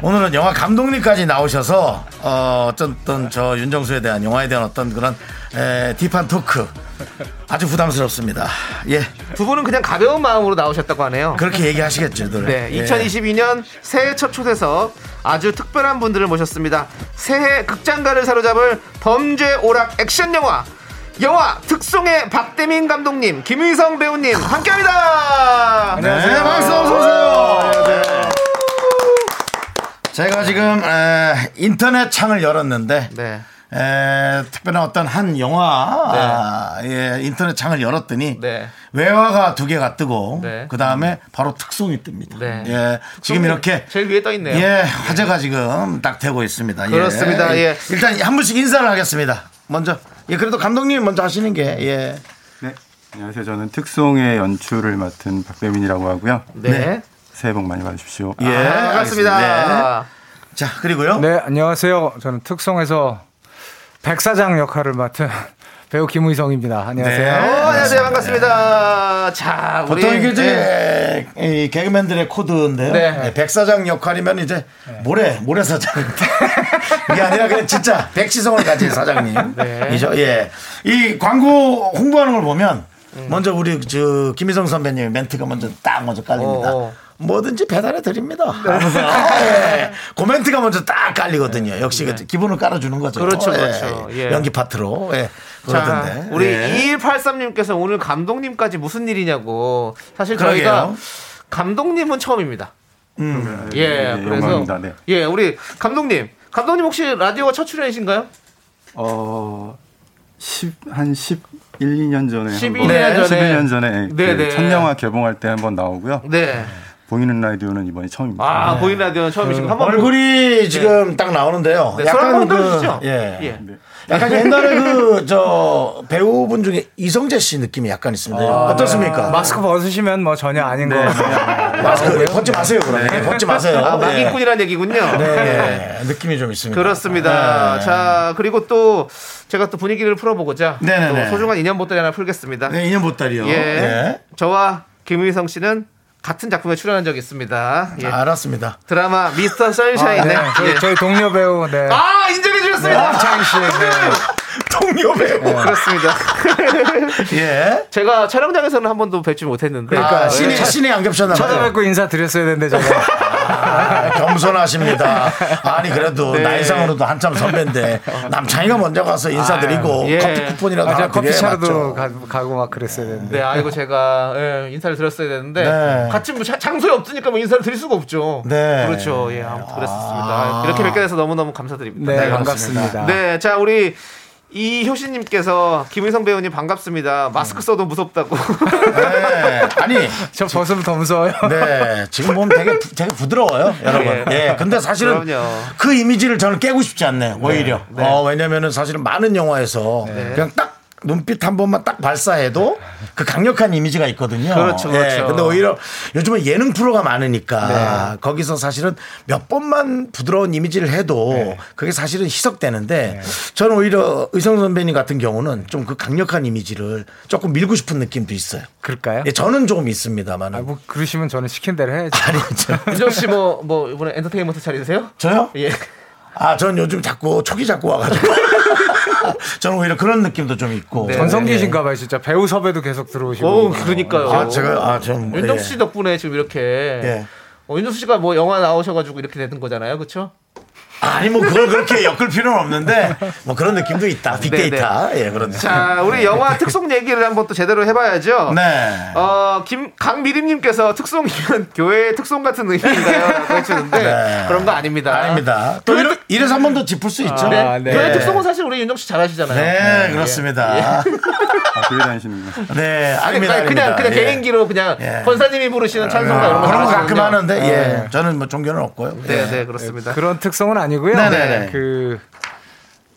오늘은 영화 감독님까지 나오셔서 어, 어떤 저 윤정수에 대한 영화에 대한 어떤 그런 에, 딥한 토크 아주 부담스럽습니다. 예 두 분은 그냥 가벼운 마음으로 나오셨다고 하네요. 그렇게 얘기하시겠죠. 늘. 네, 예. 2022년 새해 첫 초대석 아주 특별한 분들을 모셨습니다. 새해 극장가를 사로잡을 범죄 오락 액션 영화 영화 특송의 박대민 감독님, 김의성 배우님 함께합니다. 네, 박수 어서 오세요. 제가 지금 에, 인터넷 창을 열었는데 네, 에, 특별한 어떤 한 영화 아, 예, 인터넷 창을 열었더니 네. 외화가 두 개가 뜨고 네. 그 다음에 바로 특송이 뜹니다. 네. 예, 지금 이렇게 제일 위에 떠 있네요. 예, 화제가 지금 딱 되고 있습니다. 예. 그렇습니다. 예. 일단 한 분씩 인사를 하겠습니다. 먼저 예, 그래도 감독님이 먼저 하시는 게 예. 네. 안녕하세요. 저는 특송의 연출을 맡은 박배민이라고 하고요. 네. 네. 새해 복 많이 받으십시오. 예, 아, 반갑습니다. 알겠습니다. 자, 그리고요. 네, 안녕하세요. 저는 특송에서 백사장 역할을 맡은 *laughs* 배우 김의성입니다. 안녕하세요. 네. 어, 안녕하세요. 반갑습니다. 자, 우리 보통 이게 네. 이제 이 개그맨들의 코드인데요. 네. 네, 백사장 역할이면 이제 모래 모래 사장 *laughs* 이게 아니라 그냥 진짜 백시성을 가진 사장님 이죠. 예, 이 광고 홍보하는 걸 보면 먼저 우리 저 김희성 선배님 멘트가 먼저 딱 먼저 깔립니다. 어, 어. 뭐든지 배달해 드립니다. 하면서 예. 코멘트가 먼저 딱 깔리거든요. 역시 그 기본을 깔아주는 거죠. 그렇죠, 예. 그렇죠. 예. 연기 파트로. 예. 자, 그러던데. 우리 예. 2183님께서 오늘 감독님까지 무슨 일이냐고. 사실 그러게요. 저희가 감독님은 처음입니다. 음. 예, 네, 그래서 영광입니다. 네. 예, 우리 감독님, 감독님 혹시 라디오가 첫 출연이신가요? 어, 10, 한 11, 2년 전에 11 한번- 년 전에. 11년 전에 그 네, 네. 첫 영화 개봉할 때 한번 나오고요. 네. 보이는 라디오는 이번이 처음입니다. 아, 보이는 라디오는 처음이시고 한번 얼굴이 지금 딱 나오는데요. 네, 손 한번 그. 예. 예. 약간 옛날에 그 저 배우분 중에 이성재 씨 느낌이 약간 있습니다. 어떻습니까? 마스크 벗으시면 뭐 전혀 아닌 거. *laughs* 마스크 벗지 마세요, 그러면. 예, 벗지 마세요. 아, 예. 막인꾼이라는 얘기군요. 네, 느낌이 좀 있습니다. 그렇습니다. 네. 자, 그리고 또 제가 또 분위기를 풀어보고자 소중한 인연 보따리 하나 풀겠습니다. 네, 인연 보따리요. 예. 예. 저와 김의성 씨는 같은 작품에 출연한 적이 있습니다. 예. 알았습니다. 드라마 미스터 선샤인에 네, 저희, 예. 저희 동료 배우 네. 아 인정해 주셨습니다. 씨. 네. 동료 배우. 그렇습니다. *laughs* 예. 제가 촬영장에서는 한 번도 뵙지 못했는데 그러니까 아, 신이 예. 신이 안 겹쳤나 봐요. 찾아뵙고 인사 드렸어야 되는데 제가. 아, 겸손하십니다. 아니 그래도 네. 나이상으로도 한참 선배인데 남창이가 먼저 가서 인사드리고 아, 예. 커피 쿠폰이라도 아. 가, 가고 막 그랬어야 되는데. 네, 아이고 제가 예, 인사를 드렸어야 되는데 네. 같이 뭐 자- 장소에 없으니까 뭐 인사를 드릴 수가 없죠. 네. 그렇죠. 예, 아무튼 그랬었습니다. 아. 이렇게 뵙게 돼서 너무 너무 감사드립니다. 네, 네, 반갑습니다. 네, 자 우리 이효신님께서 김의성 배우님 반갑습니다. 마스크 써도 무섭다고. 네. 아니 *laughs* 저 벗으면 더 무서워요. 네 지금 보면 되게 부- 되게 부드러워요 여러분. 예. 예. 근데 사실은 그럼요. 그 이미지를 저는 깨고 싶지 않네요. 오히려. 네. 어 왜냐면은 사실은 많은 영화에서 그냥 딱 눈빛 한 번만 딱 발사해도 그 강력한 이미지가 있거든요. 그렇죠, 그렇죠. 예, 근데 오히려 요즘은 예능 프로가 많으니까 거기서 사실은 몇 번만 부드러운 이미지를 해도 그게 사실은 희석되는데 저는 오히려 의성 선배님 같은 경우는 좀 그 강력한 이미지를 조금 밀고 싶은 느낌도 있어요. 그럴까요? 예, 저는 조금 있습니다만. 아, 뭐 그러시면 저는 시킨 대로 해야죠. 아니, 저, *laughs* 윤정 씨뭐 뭐 이번에 엔터테인먼트 차리세요? 저요? 예. 아, 전 요즘 자꾸 촉이 자꾸 와가지고. *laughs* *laughs* 저는 오히려 그런 느낌도 좀 있고. 네. 전성기신가 봐요, 진짜. 배우 섭외도 계속 들어오시고. 오, 그러니까요. 아, 제가, 아, 좀. 윤정 예. 씨 덕분에 지금 이렇게 예. 어, 윤정 씨가 뭐 영화 나오셔 가지고 이렇게 되는 거잖아요, 그렇죠? 아니, 뭐, 그걸 그렇게 엮을 필요는 없는데, 뭐 그런 느낌도 있다. 빅데이터. 예, 그런 느낌. 자, 우리 영화 특송 얘기를 한번 또 제대로 해 봐야죠. 네. 어, 김, 강미림 님께서 특송이면 *laughs* 교회 특송 같은 의미인가요? 해주는데, 네. 그런 거 아닙니다. 아닙니다. 또 이래, 이래 서 한 번 더 짚을 수 있죠. 네. 아, 네. 교회 특송은 사실 우리 윤정 씨 잘하시잖아요. 네, 그렇습니다. 아, 교회 다니시는군요. 네, 아니, 아닙니다. 그냥, 그냥, 아닙니다. 그냥 예. 개인기로 그냥 예. 권사님이 부르시는 찬송가 이런 거 그런 거. 가끔 하는데, 예. 저는 뭐 종교는 없고요. 네, 예. 네, 그렇습니다. 그런 특성은 아니고요. 네네네. 그,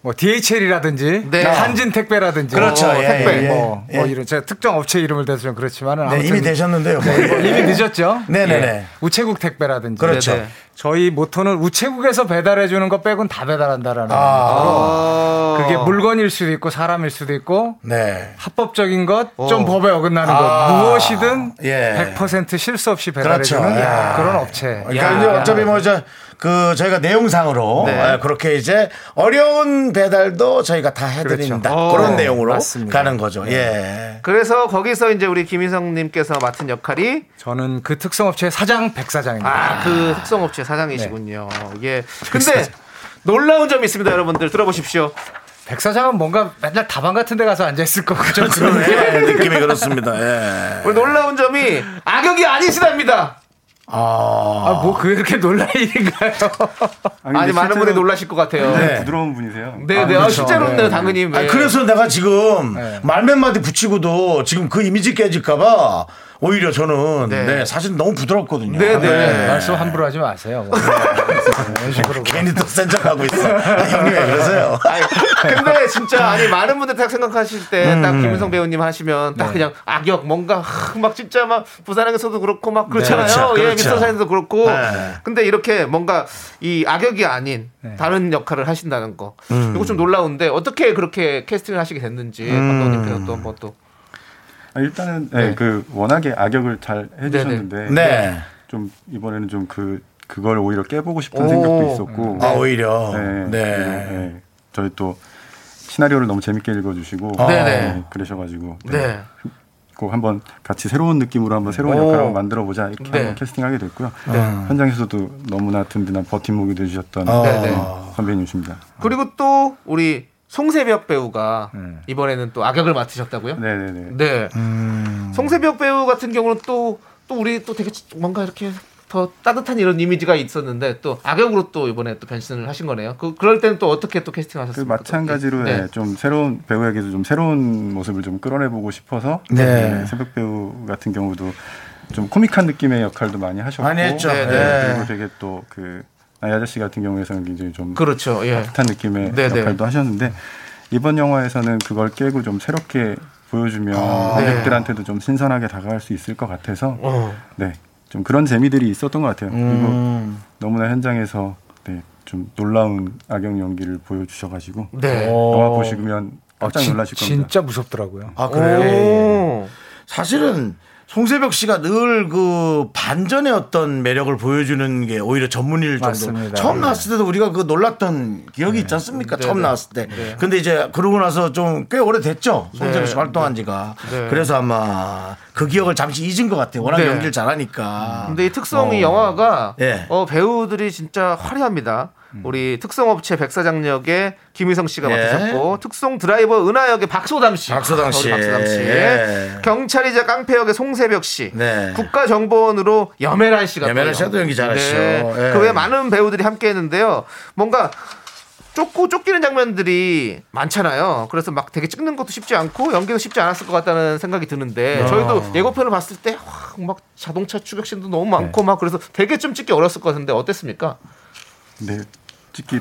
뭐, DHL이라든지, 네. 한진 택배라든지. 그렇죠. 뭐, 예, 택배. 예, 뭐, 예. 뭐 이런, 제가 특정 업체 이름을 대서 좀 그렇지만은. 네, 이미 되셨는데요. 뭐. 이미 늦었죠? 네네네. *laughs* 예. 우체국 택배라든지. 그렇죠. 네네. 저희 모토는 우체국에서 배달해 주는 것 빼곤 다 배달한다라는. 아, 어. 그게 물건일 수도 있고 사람일 수도 있고 네. 합법적인 것, 좀 법에 어긋나는 아. 것, 무엇이든 예. 100% 실수 없이 그렇죠. 배달해 주는 야. 그런 업체. 그러니까 이제 어차피 뭐 이제 그 저희가 내용상으로 네. 예, 그렇게 이제 어려운 배달도 저희가 다 해드린다 그렇죠. 그런 어, 내용으로 맞습니다. 가는 거죠. 예. 그래서 거기서 이제 우리 김희성님께서 맡은 역할이 저는 그 특성업체 사장 백사장입니다. 아, 그 특성업체 사장이시군요. 예. 근데 놀라운 점이 있습니다, 여러분들. 들어보십시오. 백사장은 뭔가 맨날 다방 같은 데 가서 앉아있을 거고 좀 예, 느낌이 그렇습니다. 예. 놀라운 점이 악역이 아니시답니다. 아, 아, 뭐 그렇게 놀랄 일인가요? *laughs* 아니, 근데 많은 분이 실제로 놀라실 것 같아요. 네. 네, 부드러운 분이세요. 네, 아, 그렇죠. 실제로는 네. 당연히. 아니, 네. 그래서 내가 지금 네. 말몇 마디 붙이고도 지금 그 이미지 깨질까봐 오히려 저는 네. 네, 사실 너무 부드럽거든요. 네, 네. 말씀 함부로 하지 마세요. 뭐. 식으로. *laughs* 괜히 또 센 척하고 있어. 아, 형님 왜 그러세요? *laughs* 아니, 근데 진짜 아니 많은 분들 딱 생각하실 때 음. 딱 김은성 배우님 하시면 딱 네. 그냥 악역 뭔가 하, 막 진짜 막 부산행에서도 그렇고 막 그렇잖아요. 그렇죠, 예, 그렇죠. 미스터 사인도 그렇고. 네. 근데 이렇게 뭔가 이 악역이 아닌 네. 다른 역할을 하신다는 거. 음. 이거 좀 놀라운데 어떻게 그렇게 캐스팅을 하시게 됐는지 감독님께서 또 한번 또 아, 일단은 네, 네. 그 워낙에 악역을 잘 해주셨는데 네. 좀 이번에는 좀 그 그걸 오히려 깨보고 싶은 오. 생각도 있었고 아, 오히려. 네, 네. 네. 저희 또 시나리오를 너무 재밌게 읽어주시고 아. 네네. 네, 그러셔가지고 네. 네. 꼭 한번 같이 새로운 느낌으로 한번 새로운 오. 역할을 한번 만들어 보자 이렇게 네. 한번 캐스팅하게 됐고요. 현장에서도 너무나 든든한 버팀목이 되주셨던 어. 네네. 선배님이십니다. 그리고 또 우리 송세벽 배우가 음. 이번에는 또 악역을 맡으셨다고요? 네네네. 네. 음. 송세벽 배우 같은 경우는 또, 또 우리 또 되게 뭔가 이렇게 더 따뜻한 이런 이미지가 있었는데 또 악역으로 또 이번에 또 변신을 하신 거네요. 그 그럴 때는 또 어떻게 또그 캐스팅 하셨습니까? 마찬가지로 네. 예, 좀 새로운 배우에게도 좀 새로운 모습을 좀 끌어내보고 싶어서 네. 네, 새벽 배우 같은 경우도 좀 코믹한 느낌의 역할도 많이 하셨고 많이 했죠. 네, 네. 그리고 되게 또그 나이 아저씨 같은 경우에서는 굉장히 좀 그렇죠. 예. 따뜻한 느낌의 네, 네. 역할도 하셨는데 이번 영화에서는 그걸 깨고 좀 새롭게 보여주면 관객들한테도 좀 신선하게 다가갈 수 있을 것 같아서 어. 네, 좀 그런 재미들이 있었던 것 같아요. 음. 그리고 너무나 현장에서 네, 좀 놀라운 악역 연기를 보여주셔가지고 네. 영화 보시면 깜짝 어, 진- 놀라실 겁니다. 진짜 무섭더라고요. 아 그래요? 오. 사실은 송세벽 씨가 늘 그 반전의 어떤 매력을 보여주는 게 오히려 전문일 정도. 맞습니다. 처음 나왔을 때도 우리가 그 놀랐던 기억이 있지 않습니까? 처음 네, 나왔을 때. 근데 이제 그러고 나서 좀 꽤 오래 됐죠. 송세벽 씨 네. 활동한 지가. 네. 그래서 아마 그 기억을 잠시 잊은 것 같아요. 워낙 네. 연기를 잘하니까. 근데 이 특성이 어. 영화가 예. 어, 배우들이 진짜 화려합니다. 우리 특성업체 백사장 역의 김희성 씨가 예. 맡으셨고 특성 드라이버 은하 역의 박소담 씨, 박소담 아, 씨. 박소담 씨, 예. 경찰이자 깡패 역의 송세벽 씨, 네. 국가정보원으로 염혜란 씨가 염혜란 또 씨도 연기 잘하시죠. 예. 그 외에 많은 배우들이 함께했는데요. 뭔가 쫓고 쫓기는 장면들이 많잖아요. 그래서 막 되게 찍는 것도 쉽지 않고 연기도 쉽지 않았을 것 같다는 생각이 드는데 아. 저희도 예고편을 봤을 때 막 자동차 추격신도 너무 많고 네. 막 그래서 되게 좀 찍기 어렸을 것 같은데 어땠습니까? 네, 찍기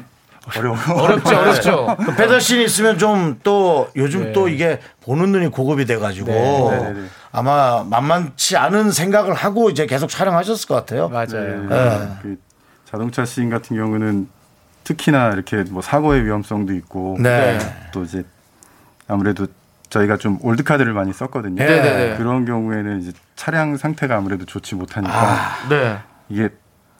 어려워. 어렵죠, 어렵죠. 그 배달씬이 있으면 좀 또 요즘 또 이게 보는 눈이 고급이 돼가지고 네, 네, 네. 아마 만만치 않은 생각을 하고 이제 계속 촬영하셨을 것 같아요. 맞아요. 네, 그 자동차 씬 같은 경우는 특히나 이렇게 뭐 사고의 위험성도 있고 네. 또 이제 아무래도 저희가 좀 old car를 많이 썼거든요. 네, 네, 네. 그런 경우에는 이제 차량 상태가 아무래도 좋지 못하니까 네. 이게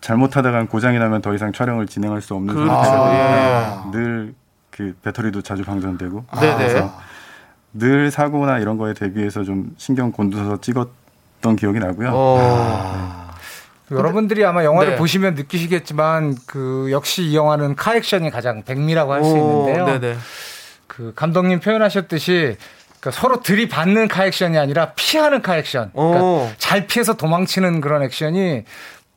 잘못하다가 고장이 나면 더 이상 촬영을 진행할 수 없는 그렇죠. 상태가 늘그 배터리도 자주 방전되고 네네. 그래서 늘 사고나 이런 거에 대비해서 좀 신경 곤두서서 찍었던 기억이 나고요. 어. 여러분들이 아마 영화를 네. 보시면 느끼시겠지만 그 역시 이 영화는 카 액션이 가장 백미라고 할 수 있는데요. 네네. 그 감독님 표현하셨듯이 그러니까 서로 들이받는 카 액션이 아니라 피하는 카 액션. 오. 그러니까 잘 피해서 도망치는 그런 액션이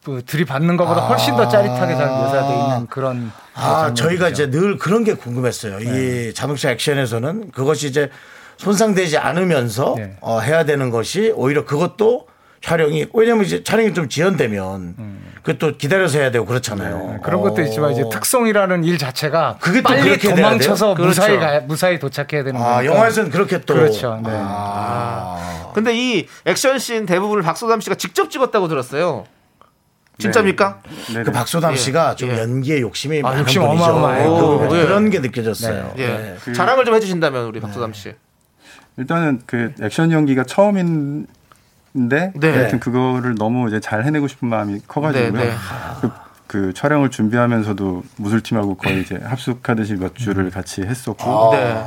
그 들이받는 것보다 훨씬 더 짜릿하게 잘 묘사되어 있는 그런 아, 저희가. 이제 늘 그런 게 궁금했어요. 이 자동차 액션에서는 그것이 이제 손상되지 않으면서 네. 어, 해야 되는 것이 오히려 그것도 촬영이 왜냐면 이제 촬영이 좀 지연되면 그것도 기다려서 해야 되고 그렇잖아요. 네, 그런 것도 있지만 이제 어. 특성이라는 일 자체가 그게 또 빨리 도망쳐서? 무사히 그렇죠. 가, 무사히 도착해야 되는 아, 거니까. 영화에서는 그렇게 또 그렇죠. 네. 아. 근데 이 액션씬 대부분을 박소담 씨가 직접 찍었다고 들었어요. 진짜입니까? 네, 그 네. 박소담 예. 씨가 좀 예. 연기에 욕심이 아, 많은 욕심 분이죠. 어마어마해요. 그- 오, 예. 그런 게 느껴졌어요. 예. 네. 자랑을 좀 해주신다면 우리 박소담 씨. 일단은 그 액션 연기가 처음인데 네. 하여튼 그거를 너무 이제 잘 해내고 싶은 마음이 커가지고요. 네, 네. 그, 그 촬영을 준비하면서도 무술팀하고 거의 이제 합숙하듯이 몇 주를 같이 했었고 네.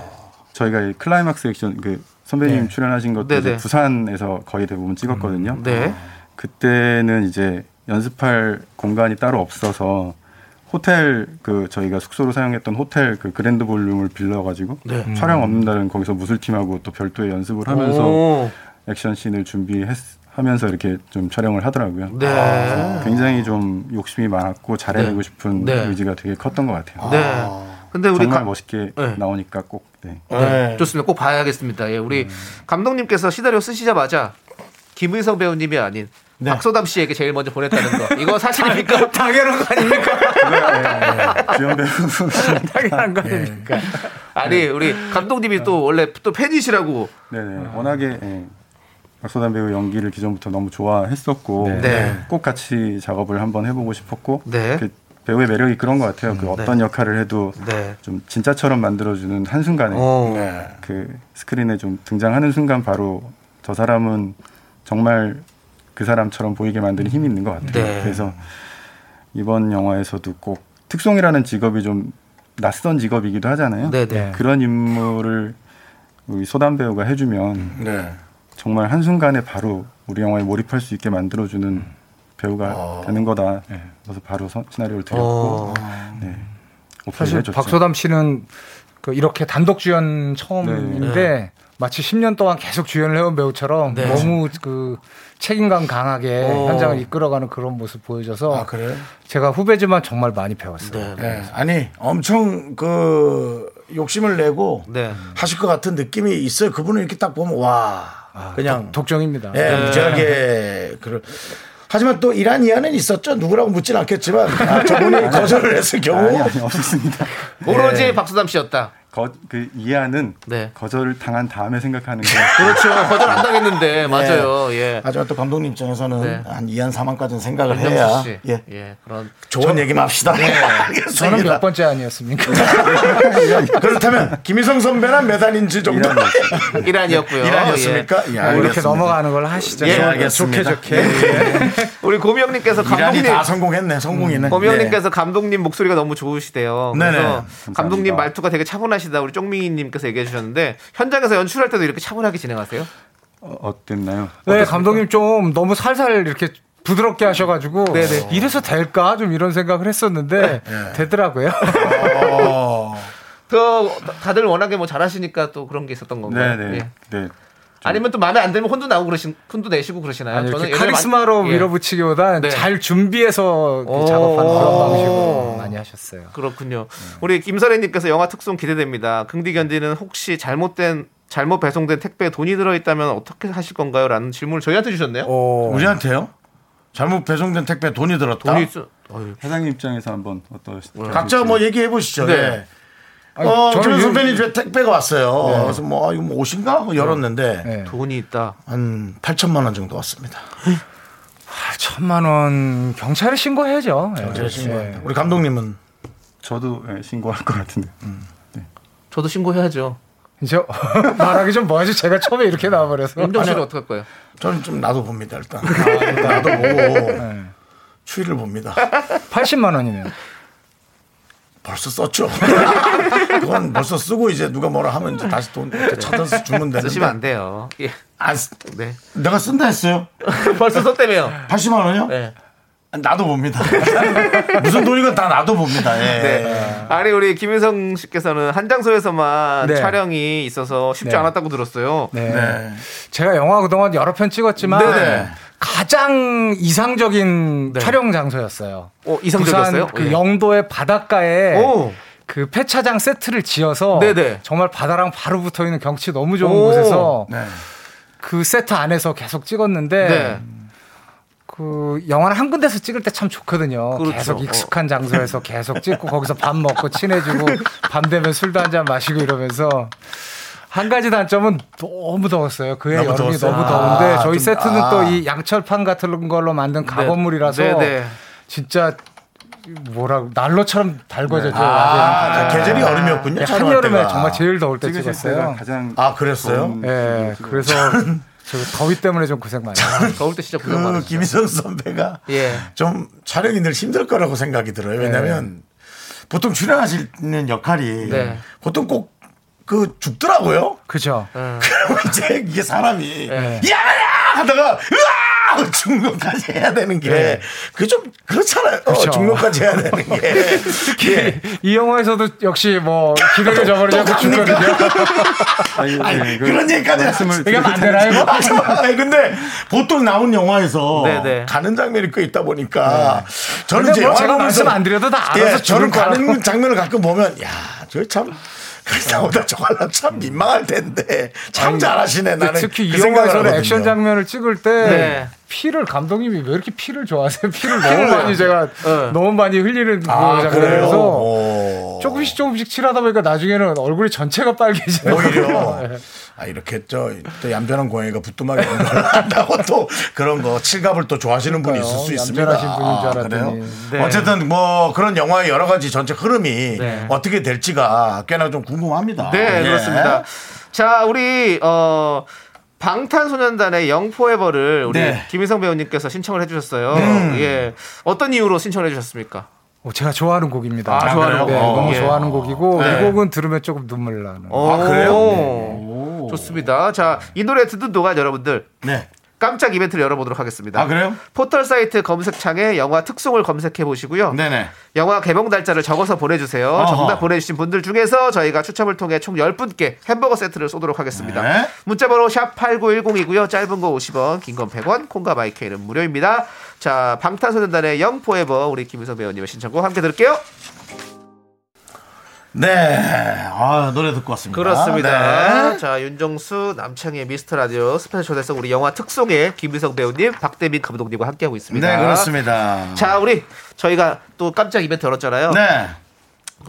저희가 이 클라이막스 액션 그 선배님 네. 출연하신 것도 네, 네. 부산에서 거의 대부분 찍었거든요. 네. 그때는 이제 연습할 공간이 따로 없어서 호텔 그 저희가 숙소로 사용했던 호텔 그 그랜드 볼륨을 빌려가지고 네. 촬영 없는 날은 거기서 무술팀하고 또 별도의 연습을 하면서 오. 액션 씬을 준비하면서 이렇게 좀 촬영을 하더라고요. 네. 굉장히 좀 욕심이 많았고 잘해내고 네. 싶은 네. 의지가 되게 컸던 것 같아요. 네. 근데 우리 정말 가- 멋있게 네. 나오니까 꼭 네. 네. 좋습니다. 꼭 봐야겠습니다. 예, 우리 감독님께서 시나리오 쓰시자마자 김의성 배우님이 아닌 박소담 씨에게 제일 먼저 보냈다는 거. 이거 사실입니까? 당연한 거 아닙니까? 네. 주연 배우 *laughs* 당연한 거 아닙니까? 아니 우리 감독님이 또 원래 또 팬이시라고. 네네. 워낙에 예, 박소담 배우 연기를 기존부터 너무 좋아했었고 네. 꼭 같이 작업을 한번 해보고 싶었고 네. 그 배우의 매력이 그런 것 같아요. 그 어떤 역할을 해도 네. 좀 진짜처럼 만들어주는 한 순간에 어. 네. 그 스크린에 좀 등장하는 순간 바로 저 사람은 정말 그 사람처럼 보이게 만드는 힘이 있는 것 같아요. 네. 그래서 이번 영화에서도 꼭 특송이라는 직업이 좀 낯선 직업이기도 하잖아요. 네, 네. 그런 임무를 우리 소담 배우가 해주면 네. 정말 한 순간에 바로 우리 영화에 몰입할 수 있게 만들어주는 배우가 되는 거다. 그래서 바로 선- 시나리오를 드렸고 어. 네. 오픈을 사실 해줬죠. 박소담 씨는 그 이렇게 단독 주연 처음인데 마치 10년 동안 계속 주연을 해온 배우처럼 네. 너무 그 책임감 강하게 어. 현장을 이끌어가는 그런 모습 보여줘서 아, 그래요? 제가 후배지만 정말 많이 배웠어요. 네. 네. 아니, 엄청 그 욕심을 내고 네. 하실 것 같은 느낌이 있어요. 그분을 이렇게 딱 보면 와. 그냥 독종입니다. 예, 무지하게 그럴. 하지만 또 이란 이하는 있었죠. 누구라고 묻지는 않겠지만 아, 저분이 *laughs* 거절을 했을 경우 아니 아니 없었습니다. 오로지 박수담 씨였다. 거, 그 이해하는 네. 거절을 당한 다음에 생각하는 거. *laughs* 그렇죠. 거절 안 당했는데 맞아요. 예. 하지만 또 감독님 입장에서는 네. 한 이한 사만까지는 생각을 해야 씨. 예. 예. 그런 좋은 얘기만 합시다. 네. *laughs* 저는 몇 번째 아니었습니까? *laughs* 그렇다면 김희성 선배는 몇 안인지 정도. 이란이었고요. 이란이었습니까? 예. 뭐 이렇게. 넘어가는 걸 하시죠. 예, 좋게 알겠습니다. 좋게. 예. 우리 고미 형님께서 이란이 감독님 다 성공했네. 성공이네. 고미 네. 형님께서 감독님 목소리가 너무 좋으시대요. 네네. 그래서 감사합니다. 감독님 말투가 되게 차분하시 다. 우리 쪽미님께서 얘기해 주셨는데 현장에서 연출할 때도 이렇게 차분하게 진행하세요? 어, 어땠나요? 네, 감독님 좀 너무 살살 이렇게 부드럽게 하셔가지고 네네. 이래서 될까 좀 이런 생각을 했었는데 되더라고요. 어. 그 다들 워낙에 뭐 잘하시니까 또 그런 게 있었던 건가요? 네네. 예. 네. 아니면 또 마음에 안 들면 혼도 나오고 그러신 혼도 내시고 그러시나요? 아니, 이렇게 예전에 카리스마로 많이- 예. 밀어붙이기보단 네. 잘 준비해서 오. 작업하는 그런 방식으로 많이 하셨어요. 그렇군요. 우리 김설애님께서 영화 특송 기대됩니다. 긍디 견디는 혹시 잘못된 잘못 배송된 택배에 돈이 들어있다면 어떻게 하실 건가요? 라는 질문을 저희한테 주셨네요. 우리한테요? 잘못 배송된 택배 돈이 들었다. 돈이 있어. 어휴, 사장님 입장에서 한번 어떠셨어요? 각자 뭐 얘기해 보시죠. 네. 예. 어, 저는 선배님 집에 택배가 왔어요. 그래서 뭐, 아, 이거 뭐 옷인가? 하고 열었는데 네. 돈이 있다. 한 8천만 원 정도 왔습니다. 천만 원 경찰에 신고해야죠. 예. 제가 신고했다. 예. 우리 감독님은 저도 예, 신고할 것 같은데. 저도 신고해야죠. 이제 *laughs* 말하기 좀 뭐하지? 제가 처음에 이렇게 나와버려서. 윤정 씨는 어떻게 할 거예요? 저는 좀 나도 봅니다 일단. 나도 보고 네. 추이를 봅니다. 80만 원이네요. 벌써 썼죠. *laughs* 그건 벌써 쓰고 이제 누가 뭐라 하면 이제 다시 돈 찾아서 주면 되는데. 쓰시면 안 돼요. 예. 안 쓰- 네. 내가 쓴다 했어요. *laughs* 벌써 썼다며요. 80만 원이요? 네. 나도 봅니다. *laughs* 무슨 돈이건 다 나도 봅니다. 예. 네. 아니 우리 김윤성 씨께서는 한 장소에서만 네. 촬영이 있어서 쉽지 네. 않았다고 들었어요. 네. 네. 제가 영화 그동안 여러 편 찍었지만 네네. 가장 이상적인 네. 촬영 장소였어요. 어, 이상적이었어요? 부산 그 예. 영도의 바닷가에 오. 그 폐차장 세트를 지어서 네네. 정말 바다랑 바로 붙어 있는 경치 너무 좋은 오. 곳에서 네. 그 세트 안에서 계속 찍었는데 네. 그 영화는 한 군데서 찍을 때 참 좋거든요. 그렇죠. 계속 익숙한 장소에서 *laughs* 계속 찍고 거기서 밥 먹고 친해지고 *laughs* 밤 되면 술도 한 잔 마시고 이러면서 한 가지 단점은 너무 더웠어요. 그해 너무 여름이 더웠어요? 너무 아, 더운데 저희 좀- 세트는 아. 또이 양철판 같은 걸로 만든 가건물이라서 네, 네. 진짜 뭐라 난로처럼 달궈졌죠. 아, 완전히. 계절이 여름이었군요. 네, 한여름에. 정말 제일 더울 때 찍었어요. 가장 아 그랬어요? 더운 예, 시기였어요. 그래서 저 더위 때문에 좀 고생 많이. 더울 때 진짜 고생 그 많으시죠. 김희성 선배가 예. 좀 촬영이 늘 힘들 거라고 생각이 들어요. 왜냐하면 보통 출연하시는 역할이 네. 보통 꼭 그 죽더라고요. 그죠? 그러면 이제 이게 사람이 네. 야야 하다가 으아 죽는 것까지 해야 되는 게 그게 좀 그렇잖아요. 어, 그쵸. 죽는 것까지 해야 되는 게 *laughs* 특히 이 영화에서도 역시 뭐 기대를 저버리지 않고 죽거든요. *laughs* 아니, 아니, 예, 그 그런 얘기까지 말씀을 이게 안 되나 이거? 아니, 근데 보통 나온 영화에서 네네. 가는 장면이 꽤 있다 보니까 저는 근데 이제 뭐 영화를 제가 말씀 안 드려도 다 알아서 예, 저는. 가는 *laughs* 장면을 가끔 보면 야, 저참 나보다 저 하려면 참 민망할 텐데 참 잘하시네 나는 특히 이그 생각을 영화에서는 하거든요. 액션 장면을 찍을 때 네. 피를 감독님이 왜 이렇게 피를 좋아하세요? 피를 너무 많이 제가 네. 너무 많이 흘리는 그 아? 장면에서 오. 조금씩 조금씩 칠하다 보니까 나중에는 얼굴이 전체가 빨개지는 오히려 거예요. 아 이렇게 저, 또 얌전한 고양이가 부뚜막에 한다고 또 그런 거 칠갑을 또 좋아하시는 분이 있을 수. 있습니다. 얌전하신 분인 줄 아, 알았더니. 그래요? 네. 어쨌든 뭐 그런 영화의 여러 가지 전체 흐름이 네. 어떻게 될지가 꽤나 좀 궁금합니다. 네, 예. 그렇습니다. 자, 우리 어 방탄소년단의 영포에버를 우리 네. 김희성 배우님께서 신청을 해주셨어요. 예, 어떤 이유로 신청을 해주셨습니까? 어, 제가 좋아하는 곡입니다. 아, 좋아하는 네, 곡. 너무 예. 좋아하는 곡이고 네. 이 곡은 들으면 조금 눈물 나는. 어, 그래요? 좋습니다. 자, 이 노래 듣는 동안 여러분들 네. 깜짝 이벤트를 열어보도록 하겠습니다. 아, 그래요? 포털 사이트 검색창에 영화 특송을 검색해 보시고요. 네네. 영화 개봉 달짜를 적어서 보내주세요. 어허. 정답 보내주신 분들 중에서 저희가 추첨을 통해 총 10분께 햄버거 세트를 쏘도록 하겠습니다. 네. 문자번호 샵 8910이고요. 짧은 거 50원, 긴 건 100원, 콩과 마이크는 무료입니다. 자, 방탄소년단의 영포에버 우리 김유성 배우님의 신청곡 함께 들을게요. 네. 아, 노래 듣고 왔습니다. 그렇습니다. 네. 자, 윤정수 남창희의 미스터 라디오 스페셜 초대석 우리 영화 특송의 김의성 배우님, 박대민 감독님과 함께하고 있습니다. 네, 그렇습니다. 자, 우리 저희가 또 깜짝 이벤트 열었잖아요. 네.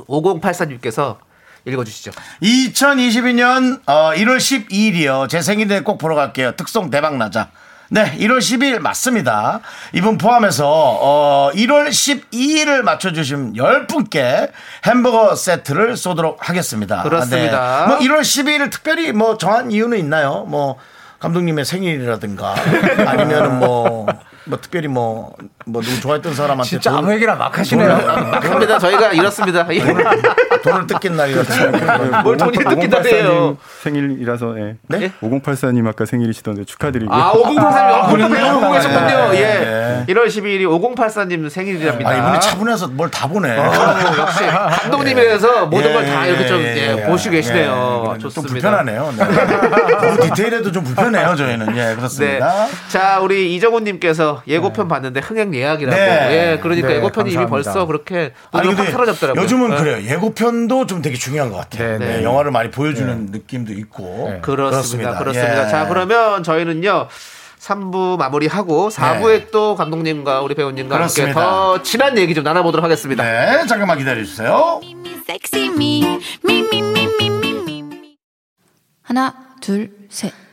5084님께서 읽어주시죠. 2022년 1월 12일이요. 제 생일에 꼭 보러 갈게요. 특송 대박 나자. 네, 1월 10일 맞습니다. 이분 포함해서 어, 1월 12일을 맞춰주신 10분께 햄버거 세트를 쏘도록 하겠습니다. 그렇습니다. 네. 뭐 1월 12일을 특별히 뭐 정한 이유는 있나요? 뭐 감독님의 생일이라든가 아니면은 뭐, 뭐 특별히 뭐, 뭐 누구 좋아했던 사람한테 진짜 돈- 아무 얘기나 막 하시네요. 막 합니다. 저희가 이렇습니다. 예. 돈을 뜯긴 날이었죠. 뭘 돈이 뜯긴다 그래요. 생일이라서 예. 네? 5084님 아까 생일이시던데 축하드리고요. 아, 5084님, 그러네요. 어, 보고 계셨군요. 네. 예. 1월 12일이 5084님 생일이랍니다. 아, 이분이 차분해서 뭘 다 보네. 어, 역시 감독님이라서 모든 예, 걸다 이렇게 좀 예, 예, 예, 보시고 계시네요. 예, 좋습니다. 좀 불편하네요. 네. 너무 디테일해도 좀 불편해요, 저희는. 예, 네. 그렇습니다. 자, 우리 이정훈님께서 예고편 봤는데 흥행 예약이라고. 네. 예, 그러니까 네, 예고편이 이미 감사합니다. 벌써 그렇게 아니, 눈으로 확 근데 사라졌더라고요. 요즘은 네. 그래요. 예고편도 좀 되게 중요한 것 같아요. 네, 네, 네. 영화를 많이 보여주는 느낌도 있고. 네. 그렇습니다. 그렇습니다. 예. 자, 그러면 저희는요. 3부 마무리하고 4부에 또 감독님과 우리 배우님과 함께 네. 그렇습니다. 더 친한 얘기 좀 나눠보도록 하겠습니다. 네, 잠깐만 기다려주세요. 하나, 둘, 셋.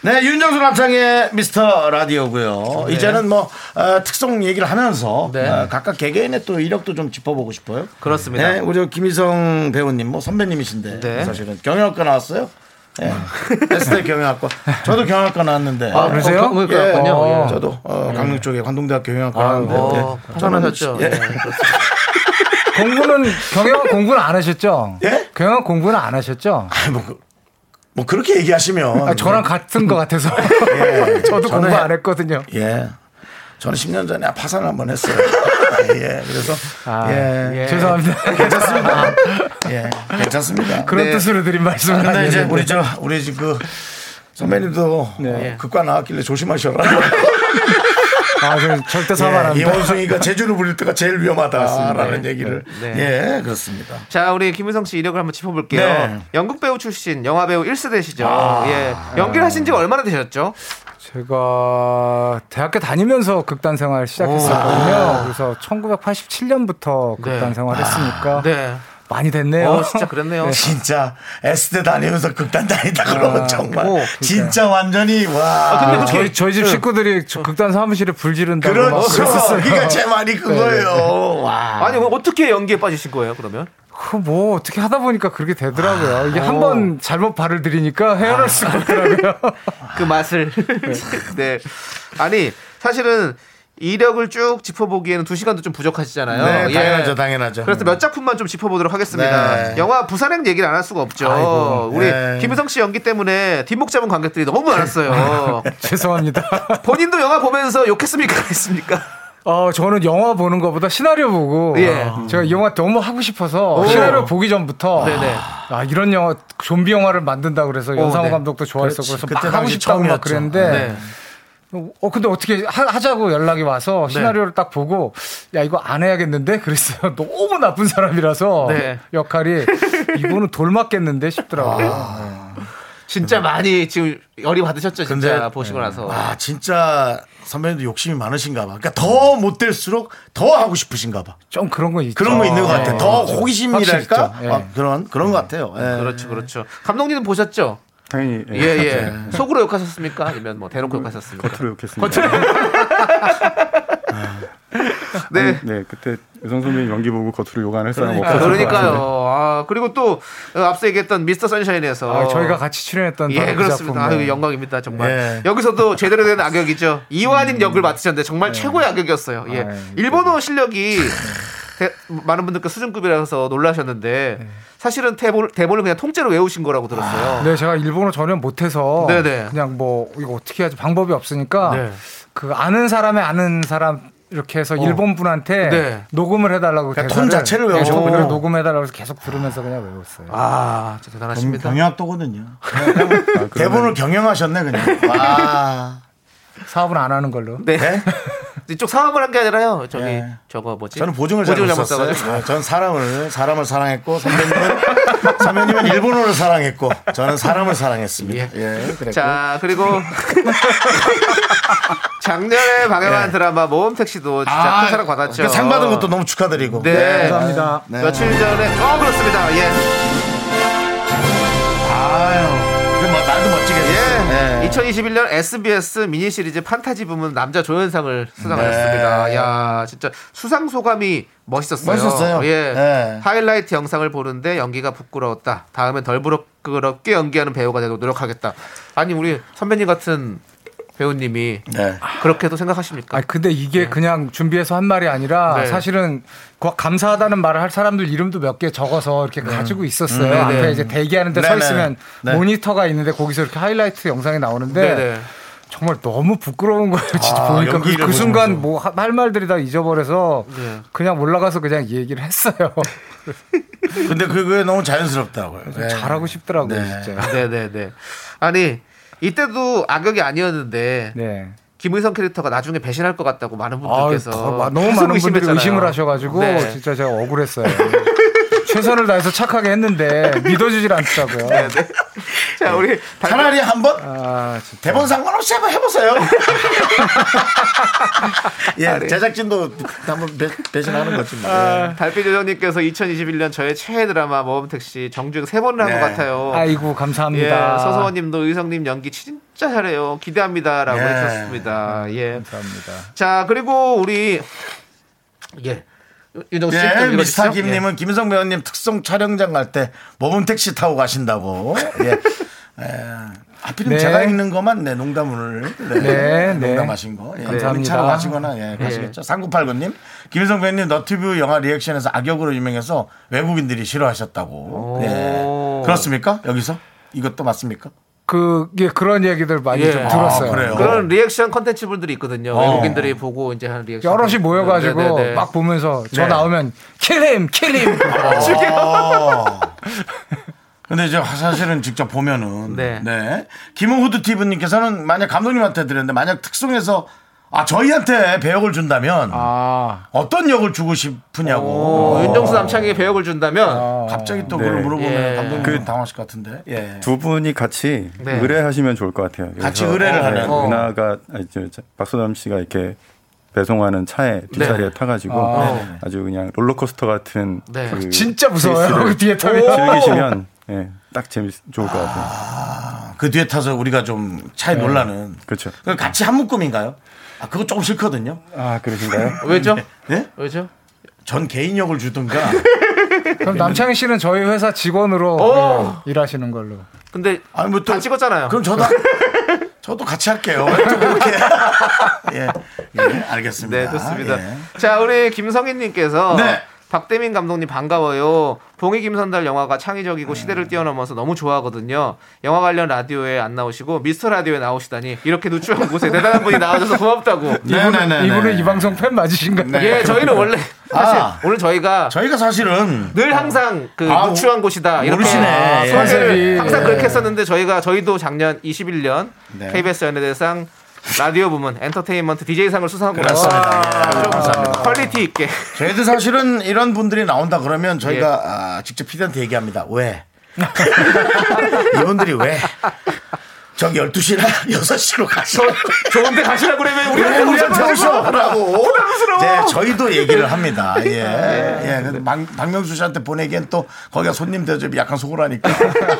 네, 윤정수 남창의 미스터 라디오고요. 이제는 뭐 어, 특성 얘기를 하면서 네. 어, 각각 개개인의 또 이력도 좀 짚어보고 싶어요. 그렇습니다. 네, 우리 저 김희성 배우님 뭐 선배님이신데 네. 사실은 경영학과 나왔어요. *laughs* 네. 에스테 경영학과. 저도 경영학과 나왔는데. 아, 그러세요? 어, 그렇군요. 어. 예. 저도 어, 강릉 쪽에 관동대학교 경영학과 아, 나왔는데. 어, 네. 파산하셨죠. 예. 예, 그렇습니다. 공부는 경영 공부는 안 하셨죠? 예? 경영 공부는 안 하셨죠? 아, 뭐, 그- 뭐 그렇게 얘기하시면. 아, 저랑 같은 것 같아서 *laughs* 예. 저도 공부 해- 안 했거든요. 예. 저는 10년 전에 파산을 한 번 했어요. *laughs* 예. 그래서 아, 예. 예. 죄송합니다. *laughs* 괜찮습니다. 예. 괜찮습니다. 그런 네. 뜻으로 드린 말씀은 근데 이제 아니었는데. 우리 저 우리 지금 그 선배님도 네. 어, 극과 나왔길래 조심하셔라. 아, 저 절대 사과 안 예, 합니다. 이원숭이가 *laughs* 제주를 부릴 때가 제일 위험하다라는 얘기를 네. 예 그렇습니다. 자, 우리 김윤성 씨 이력을 한번 짚어볼게요. 네. 연극 배우 출신, 영화 배우 1세대시죠. 아. 예. 연기를 하신 지가 얼마나 되셨죠? 제가 대학교 다니면서 극단 생활 시작했었거든요. 그래서 1987년부터 극단 네. 생활했으니까 네. 많이 됐네요. 어, 진짜 그랬네요. 진짜 S대 다니면서 극단 다니다 그러면 아, 정말 오, 진짜 완전히 와. 아, 근데 그렇게- 저희 저희 집 식구들이 저 극단 사무실에 불 지른다고 막 그렇죠. 그랬었어요. 그러니까 제 말이 그거예요. 와. 아니, 그럼 어떻게 연기에 빠지신 거예요, 그러면? 그뭐 어떻게 하다 보니까 그렇게 되더라고요. 이게 어. 한번 잘못 발을 들이니까 헤어날 수가 없더라고요. *laughs* 그 맛을. 네. 아니, 사실은 이력을 쭉 짚어보기에는 두 시간도 좀 부족하시잖아요. 네, 예. 당연하죠, 당연하죠. 그래서 몇 작품만 좀 짚어보도록 하겠습니다. 네. 영화 부산행 얘기를 안 할 수가 없죠. 아이고, 우리 네. 김희성 씨 연기 때문에 뒷목 잡은 관객들이 너무 많았어요. *laughs* 죄송합니다. *laughs* 본인도 영화 보면서 욕했습니까? 했습니까? 어, 저는 영화 보는 것보다 시나리오 보고 예. 제가 이 영화 너무 하고 싶어서 오. 시나리오 보기 전부터 네네. 아 이런 영화 좀비 영화를 만든다 그래서 연상호 네. 감독도 좋아했었고. 그래서 막 하고 싶다고 막. 그랬는데 네. 어 근데 어떻게 하, 자고 연락이 와서 네. 시나리오를 딱 보고 야 이거 안 해야겠는데 그랬어요 *laughs* 너무 나쁜 사람이라서 네. 역할이 이분은 돌 맞겠는데 싶더라고요 진짜 많이 지금 열이 받으셨죠, 진짜 근데- 보시고 나서. 와 진짜 선배님도 욕심이 많으신가 봐. 그러니까 더 못 될수록 더 하고 싶으신가 봐. 좀 그런 거 있죠 그런 거 있는 것 같아. 예. 더 호기심이랄까? 아, 그런 그런 것 같아요. 예. 그렇죠, 그렇죠. 감독님은 보셨죠? 당연히 예, 예. 속으로 욕하셨습니까? 아니면 뭐 대놓고 욕하셨습니까? 겉으로 욕했습니다. 네. 아니, 네, 그때 유성 선배님 연기 보고 겉으로 욕 안 할 사람 아, 것 그러니까요. 아, 그리고 또 어, 앞서 얘기했던 미스터 선샤인에서 아, 저희가 같이 출연했던 예, 그 그렇습니다. 작품. 아유, 영광입니다, 정말. 예. 여기서도 제대로 된 악역이죠. 이완인 역을 맡으셨는데 정말 최고의 악역이었어요. 예. 아유, 일본어 실력이 대- 많은 분들께 수준급이라서 놀라셨는데 사실은 대본, 대본을 그냥 통째로 외우신 거라고 들었어요. 네, 제가 일본어 전혀 못해서 네네. 그냥 뭐 이거 어떻게 하지 방법이 없으니까 네. 그 아는 사람의 아는 사람 이렇게 해서 일본 분한테 네. 녹음을 해달라고 그러니까 톤 자체를 네, 외우셨군요. 그걸 녹음해달라고 해서 계속 들으면서 그냥 외웠어요. 아, 진짜 대단하십니다. 경영학도거든요. 대본을 경영하셨네 그냥. 와. 사업은 안 하는 걸로. 네. 이쪽 사업을 한 게 아니라요. 저기 예. 저거 뭐지? 저는 보증을 잘못 잘못 썼어요. 네, 저는 사람을 사람을 사랑했고 선배님은 *laughs* 선배님은 일본어를 사랑했고 저는 사람을 사랑했습니다. 예. 예. 자 그리고 *laughs* 작년에 방영한 예. 드라마 모험 택시도 진짜 큰 사랑 받았죠. 그 상 받은 것도 너무 축하드리고. 네. 감사합니다. 네. 며칠 전에 어 그렇습니다. 예. 2021년 SBS 미니 시리즈 판타지 부문 남자 조연상을 수상하셨습니다. 네. 야, 진짜 수상 소감이 멋있었어요. 멋있었어요. 예. 네. 하이라이트 영상을 보는데 연기가 부끄러웠다. 다음엔 덜 부끄럽게 연기하는 배우가 되도록 노력하겠다. 아니 우리 선배님 같은 배우님이 네. 그렇게도 생각하십니까? 아 근데 이게 그냥 준비해서 한 말이 아니라 네. 사실은 그 감사하다는 말을 할 사람들 이름도 몇 개 적어서 이렇게 가지고 있었어요. 음, 네네. 앞에 이제 대기하는데 서 네네. 있으면 네. 모니터가 있는데 거기서 이렇게 하이라이트 영상이 나오는데 네네. 정말 너무 부끄러운 거예요. 진짜 아, 보니까 그, 그 순간. 뭐 할 말들이 다 잊어버려서 네. 그냥 올라가서 그냥 이 얘기를 했어요. 근데 그게 너무 자연스럽더라고요. 네. *laughs* 잘하고 싶더라고요, 네. 진짜. 네 네 네. 아니 이때도 악역이 아니었는데 네. 김의성 캐릭터가 나중에 배신할 것 같다고 많은 아, 분들께서 너무 계속 많은 분들이. 의심을 하셔가지고 네. 진짜 제가 억울했어요. *laughs* 최선을 다해서 착하게 했는데 믿어주질 않더라고요. 네, 자 우리 달- 차라리 한번 아. 대본 상관없이 한번 해보세요. *laughs* 예, 제작진도 한번 배, 배신하는 거지. 뭐. 아, 달빛 요정님께서 2021년 저의 최애 드라마 모험택시 정주행 세 번을 한것 네. 같아요. 아이고 예, 감사합니다. 서서원님도 의성님 연기 진짜 잘해요. 기대합니다라고 예. 해주셨습니다. 예. 감사합니다. 자 그리고 우리 예 윤정 씨. 예. 미스터 김님은 김성 배우님 특송 촬영장 갈 때 모범 택시 타고 가신다고. 예. 예. 하필이면 네. 제가 읽는 것만 네, 농담을 네, 네, 네. 농담하신 거. 예. 감사합니다. 차로 가시거나 예, 가시겠죠. 3989님. 김의성 배우님 너튜브 영화 리액션에서 악역으로 유명해서 외국인들이 싫어하셨다고. 예. 그렇습니까? 여기서? 이것도 맞습니까? 그게 그런 얘기들 많이 예. 좀 들었어요. 아, 그래요? 그런 리액션 컨텐츠 분들이 있거든요. 어. 외국인들이 보고 이제 하는 리액션. 여럿이 모여가지고 네네네. 막 보면서 저 네. 나오면 kill him kill him 어. 근데 이제 사실은 직접 보면은 네. 네. 김호후드 TV님께서는 만약 감독님한테 드렸는데 만약 특송에서 아 저희한테 배역을 준다면 아 어떤 역을 주고 싶으냐고. 어, 윤정수 남창에게 배역을 준다면 갑자기 또 네. 그걸 물어보면 예. 감독님 그- 당황하실 것 같은데. 예. 두 분이 같이 네. 의뢰하시면 좋을 것 같아요. 같이 의뢰를 네, 하는. 어. 은하가 저, 저, 박소담 씨가 이렇게 배송하는 차에 뒷자리에 네. 타가지고 아. 아주 그냥 롤러코스터 같은 네. 그 진짜 무서워요. 케이스를 *laughs* 뒤에 타면. 즐기시면 예, 딱 재밌 좋을 것 같아요. 그 뒤에 타서 우리가 좀 차에 놀라는. 그렇죠. 그 같이 한 묶음인가요? 아 그거 조금 싫거든요. 아 그러신가요? *laughs* 왜죠? 예? 왜죠? 전 개인 역을 주든가. 그럼 남창희 씨는 저희 회사 직원으로 오! 네, 일하시는 걸로. 근데 아니 뭐또 다 찍었잖아요. 그럼 저도 *laughs* 저도 같이 할게요. 또 그렇게. *laughs* 예, 예, 알겠습니다. 네, 좋습니다. 예. 자, 우리 김성희 님께서 네. 박대민 감독님 반가워요. 봉이 김선달 영화가 창의적이고 시대를 뛰어넘어서 너무 좋아하거든요. 영화 관련 라디오에 안 나오시고 미스터 라디오에 나오시다니 이렇게 누추한 곳에 대단한 분이 나와줘서 고맙다고. 네네네. *laughs* 이분은 이 방송 팬 맞으신가요? 예, 저희는 원래 사실 아. 오늘 저희가 저희가 사실은 늘 항상 그 아, 누추한 곳이다 이렇게 모르시네. 아, 예. 소개를. 항상 예. 그렇게 했었는데 저희가 저희도 작년 21년 네. KBS 연예대상 라디오 부문 엔터테인먼트 DJ상을 수상하고. 나서 예, 좀 감사합니다. 퀄리티 있게 저희도 사실은 이런 분들이 나온다 그러면 저희가 아, 직접 피디한테 얘기합니다. 왜? *laughs* 이분들이 왜? 저기 12시나 6시로 *laughs* 가시라. 좋은데 가시라고 그러면 우리한테 우리한테 오셔서 오셔라고. 네, 저희도 얘기를 합니다. *laughs* 예. 예. 근데 박, 박명수 씨한테 보내기엔 또 거기가 손님 대접이 약간 소홀하니까.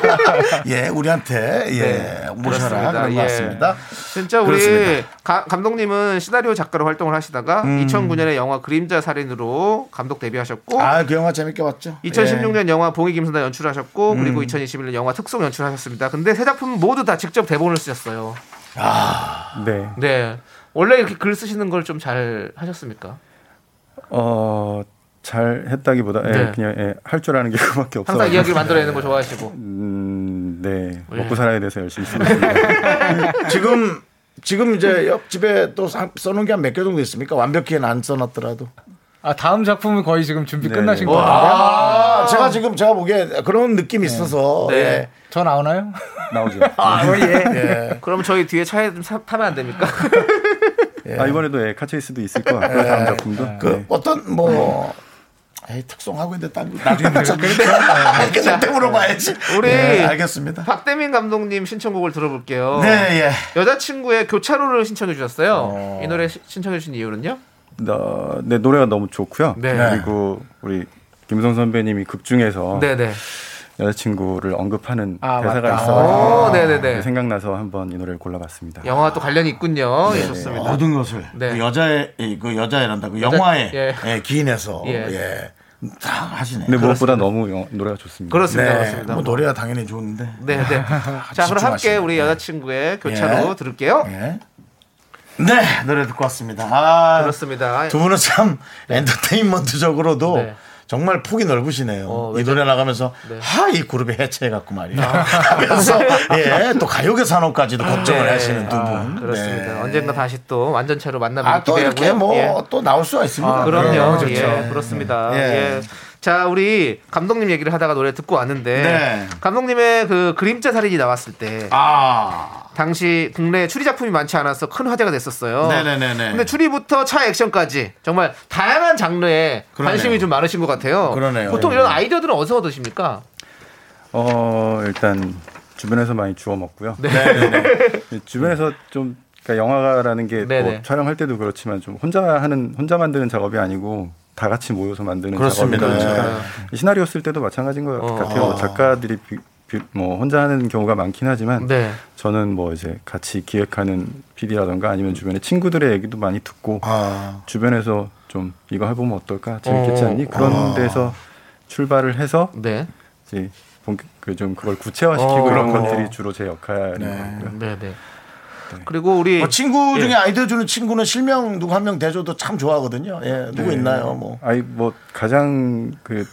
*laughs* 예, 우리한테 예, 모셔라. 그런 것 예. 같습니다. 진짜 우리 그렇습니다. 가- 감독님은 시나리오 작가로 활동을 하시다가 2009년에 영화 그림자 살인으로 감독 데뷔하셨고 아, 그 영화 재밌게 봤죠? 2016년 영화 봉이 김선다 연출하셨고 그리고 2021년 영화 특송 연출하셨습니다. 근데 세 작품 모두 다 직접 대본을 쓰셨어요. 네. 네. 원래 이렇게 글 쓰시는 걸 좀 잘 하셨습니까? 어, 잘 했다기보다 예, 네. 그냥 예, 할줄 아는 게 그밖에 없어요. 항상 이야기를 만들어내는 거 좋아하시고. 음, 네. 예. 먹고 살아야 돼서 열심히 쓰고 *laughs* 있습니다. 지금 지금 이제 옆집에 또 사- 써놓은 게 한 몇 개 정도 있습니까? 완벽히는 안 써놨더라도. 아 다음 작품은 거의 지금 준비 네. 끝나신 와. 거예요? 아, 제가 지금 제가 보기에 그런 느낌이 있어서. 네. 예. 저 나오나요? *laughs* 나오죠. 아, 예. 예. 그럼 저희 뒤에 차에 좀 사- 타면 안 됩니까? 아, 이번에도 예, 카체이스도 있을 것 같고요. 다음 작품도. 그 네. 어떤 뭐 에이, 특송하고 있는데 딴 거. 나중에. 그때 *laughs* 물어봐야지. 우리 예, 알겠습니다. 박대민 감독님 신청곡을 들어볼게요. 네, 예. 여자친구의 교차로를 신청해 주셨어요. 이 노래 시- 신청해 주신 이유는요? 나, 네, 노래가 너무 좋고요. 네. 그리고 우리 김성 선배님이 극 중에서 네네. 여자친구를 언급하는 아, 대사가. 있어요. 오, 네네네. 생각나서 한번 이 노래를 골라봤습니다. 영화와 또 관련이 있군요. 예, 좋습니다. 모든 것을 네. 그 여자의 이- 그 여자애란다 그 여자- 영화에 예. 예, 기인해서 예. 예. 다 하시네. 근데 무엇보다 너무 영- 노래가 좋습니다. 그렇습니다. 네. 그렇습니다. 뭐 노래가 당연히 좋은데. 네, 네. *laughs* 자, 그럼 함께. 우리 여자친구의 교차로 예. 들을게요. 예. 네 노래 듣고 왔습니다. 아, 그렇습니다. 두 분은 참 엔터테인먼트적으로도 네. 정말 폭이 넓으시네요. 어, 이? 노래 나가면서 네. 하이 그룹이 해체해갖고 말이야. 하면서 *laughs* 예또 가요계 산업까지도 걱정을 네. 하시는 두 분. 아, 그렇습니다. 네. 언젠가 다시 또 완전체로 만나뵙기 아또 이렇게 기대하고요. 뭐 예. 또 나올 수가 있습니다. 아, 그럼요. 네, 좋죠. 예, 그렇습니다. 예. 예. 자, 우리 감독님 얘기를 하다가 노래 듣고 왔는데 네. 감독님의 그 그림자 살인이 나왔을 때 아 당시 국내 추리 작품이 많지 않아서 큰 화제가 됐었어요. 네네네네. 근데 추리부터 차 액션까지 정말 다양한 장르에 그러네요. 관심이 좀 많으신 것 같아요. 그러네요. 보통 이런 아이디어들은 어디서 얻으십니까? 어, 일단 주변에서 많이 주워 먹고요. 네. 주변에서 좀 그러니까 영화라는 게. 뭐 촬영할 때도 그렇지만 좀 혼자 하는 혼자 만드는 작업이 아니고 다 같이 모여서 만드는 그렇습니다. 작업이니까 네. 이 시나리오 쓸 때도 마찬가지인 것 어. 같아요. 작가들이 비- 비- 뭐 혼자 하는 경우가 많긴 하지만 네. 저는 뭐 이제 같이 기획하는 PD라던가 아니면 주변에 친구들의 얘기도 많이 듣고 아. 주변에서 좀 이거 해보면 어떨까 재밌겠지 어. 않니 그런 아. 데서 출발을 해서 네. 이제 그 좀 그걸 구체화시키고 어, 그렇군요. 것들이 주로 제 역할인 네. 것 같고요. 네, 네. 그리고 우리 뭐 친구 중에 예. 아이디어 주는 친구는 실명 누구 한 명 대줘도 참 좋아하거든요. 예, 누구 네. 있나요? 뭐. 아이 뭐 가장 그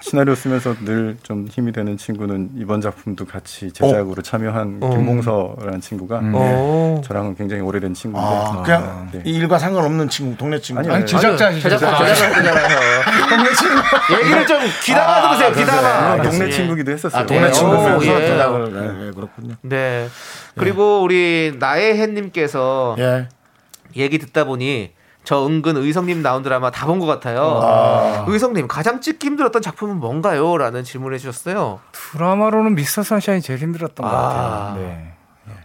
시나리오 쓰면서 늘 좀 힘이 되는 친구는 이번 작품도 같이 제작으로 참여한 어. 김몽서라는 친구가 어. 저랑은 굉장히 오래된 친구인데 아, 그냥 네. 이 일과 상관없는 친구, 동네 친구. 아니, 아니 제작자시죠. 제작자 아, 제작자잖아요. *laughs* 얘기를 좀 귀담아 들으세요. 귀담아. 아, 동네 예. 친구기도 했었어요. 아, 동네 오, 예. 예, 그렇군요. 네. 그리고 우리 예. 얘기 듣다 보니 저 은근 의성님 나온 드라마 다 본 것 같아요. 의성님 가장 찍기 힘들었던 작품은 뭔가요? 라는 질문을 해주셨어요. 드라마로는 미스터 선샤인 제일 힘들었던 것 아. 같아요. 네.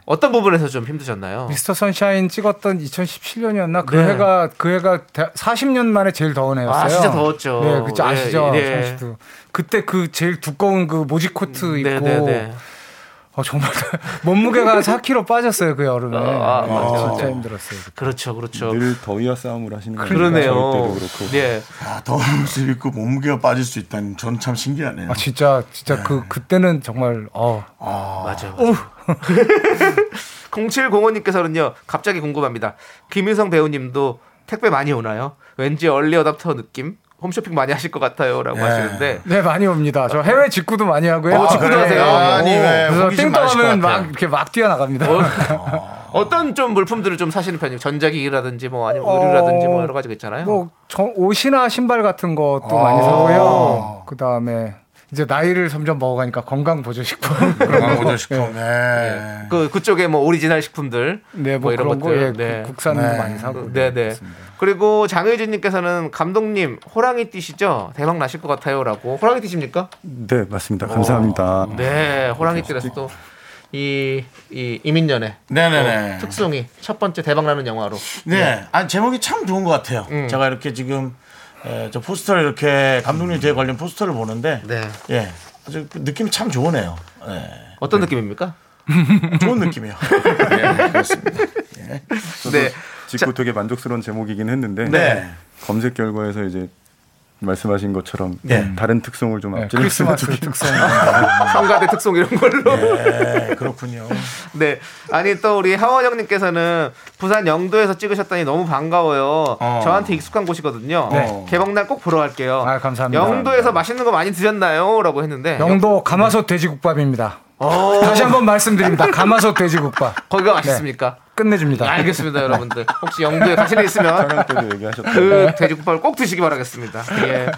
어떤 부분에서 좀 힘드셨나요? 미스터 선샤인 찍었던 2017년이었나 그 네. 해가 그 해가 대- 40년 만에 제일 더운 해였어요. 아, 진짜 더웠죠. 네, 그죠 예, 아시죠? 예. 정 씨도. 그때 그 제일 두꺼운 그 모직 코트 입고 네, 네, 네. 어, 정말 *laughs* 몸무게가 4kg 빠졌어요 그 여름에. 아, 네, 맞아, 진짜 맞아. 힘들었어요. 그때. 그렇죠, 그렇죠. 늘 더위와 싸움을 하시는 거예요. 그러네요. 저희 때도 그렇고. 네. 아, 더운 모습 입고 몸무게가 빠질 수 있다니 전 참 신기하네요. 아 진짜 진짜 그 그때는 정말 어 맞아요. 맞아요. *laughs* 0705님께서는요, 갑자기 궁금합니다. 김유성 배우님도 택배 많이 오나요? 왠지 얼리 어답터 느낌? 홈쇼핑 많이 하실 것 같아요. 라고 네. 하시는데. 네 많이 옵니다. 저 해외 직구도 많이 하고요. 어, 직구도 네. 하세요? 아니, 왜 그래서 호기심 띵 많으실 것 떠하면 막. 이렇게 막 뛰어나갑니다. *laughs* 어 떤 좀 물품들을 좀 사시는 편이에요? 전자기기라든지 뭐 아니면 의류라든지 뭐 여러 가지가 있잖아요. 뭐 저- 옷이나 신발 같은 것도 아. 많이 사고요. 그 다음에 이제 나이를 점점 먹어가니까 건강 보조 식품 건강 보조 식품. 네. 그 그쪽에 뭐 오리지널 식품들 네, 뭐, 뭐 이런 그런 거 것들. 예, 네. 국- 국산도 네. 많이 사고. 네, 네. 그리고 장혜진님께서는 감독님 호랑이 띠시죠? 대박 나실 것 같아요라고. 호랑이 띠십니까? 네 맞습니다. 감사합니다. 네, 호랑이 띠라서 또 이, 이 이민년의 네네네. 또 특송이 첫 번째 대박 나는 영화로 네. 아니, 제목이 참 좋은 것 같아요. 음. 제가 이렇게 지금 에, 저 포스터를 이렇게 감독님 뒤에 걸린 포스터를 보는데 네. 예. 아주 그 느낌이 참 좋으네요. 예. 어떤 느낌입니까? *laughs* 좋은 느낌이요. *laughs* 예, 그렇습니다. 네. 짓고 되게 만족스러운 제목이긴 했는데 네. 검색 결과에서 이제 말씀하신 것처럼 네. 다른 특성을 좀 네, 앞질 크리스마스 특성. 성가대 특송 이런 걸로. 네, 그렇군요. *laughs* 네. 아니 또 우리 하원 형님께서는 부산 영도에서 찍으셨다니 너무 반가워요. 어. 저한테 익숙한 곳이거든요. 네. 개봉날 꼭 보러 갈게요. 아, 감사합니다. 영도에서 맛있는 거 많이 드셨나요? 라고 했는데 영도 가마솥 돼지국밥입니다. 어, 다시 한번 말씀드립니다. 가마솥 돼지국밥 거기가 맛있습니까? 끝내줍니다. 알겠습니다, 여러분들. 혹시 영도에 가실 일 있으면 *laughs* 그 돼지국밥을 꼭 드시기 바라겠습니다. 예.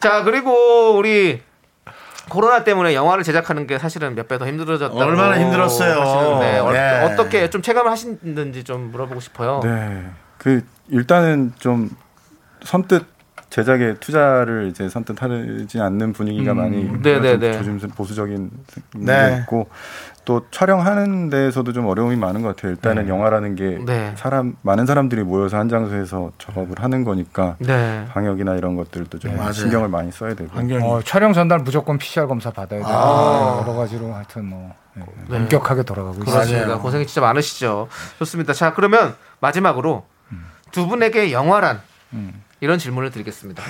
자, 그리고 우리 코로나 때문에 영화를 제작하는 게 사실은 몇 배 더 힘들어졌다고 얼마나 힘들었어요. 하시는데 어, 네. 어떻게 좀 체감을 하시는지 좀 물어보고 싶어요. 네. 그 일단은 좀 선뜻 제작에 투자를 이제 선뜻 하지 않는 분위기가 많이 네, 네, 좀 네. 조심 보수적인 네. 게 있고 또 촬영하는 데에서도 좀 어려움이 많은 것 같아요. 일단은 네. 영화라는 게 네. 사람 많은 사람들이 모여서 한 장소에서 작업을 하는 거니까 네. 방역이나 이런 것들도 좀 맞아요. 신경을 많이 써야 되고 환경이. 어, 촬영 전날 무조건 PCR 검사 받아야 돼요. 아. 여러 가지로 하여튼 뭐 네, 네. 엄격하게 돌아가고. 맞아요. 고생이 진짜 많으시죠. 좋습니다. 자, 그러면 마지막으로 두 분에게 영화란 이런 질문을 드리겠습니다.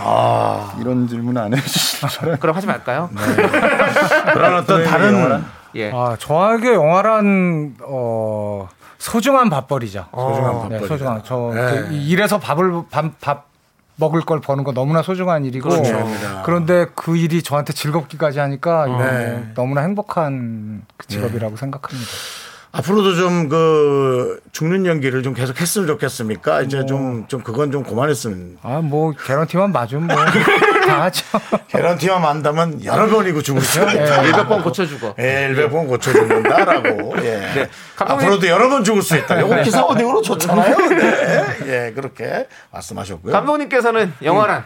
이런 질문 안 해주시죠. 그럼 하지 말까요? *laughs* 그런 어떤 다른 예. 아, 저에게 영화란 어, 소중한 밥벌이죠. 소중한 네, 밥벌이다. 소중한 저 네. 그 일에서 밥을 밥, 밥 먹을 걸 버는 거 너무나 소중한 일이고 그렇죠. 그런데 그 일이 저한테 즐겁기까지 하니까 네. 너무나 행복한 그 직업이라고 생각합니다. 앞으로도 좀 그 죽는 연기를 좀 계속 했으면 좋겠습니까? 이제 좀, 좀 그건 좀 그만했으면. 아, 뭐 개런티만 맞으면 뭐 *laughs* 다 하죠. 개런티만 만다면 여러 번이고 죽을 수 있다. 일몇 번 고쳐주고. 예, 100번 고쳐 죽는다라고. *laughs* 예. 감독님- 앞으로도 여러 번 죽을 수 있다. 요거 기사 어디로 줬잖아요. 네. 예, 그렇게 말씀하셨고요. 감독님께서는 영화란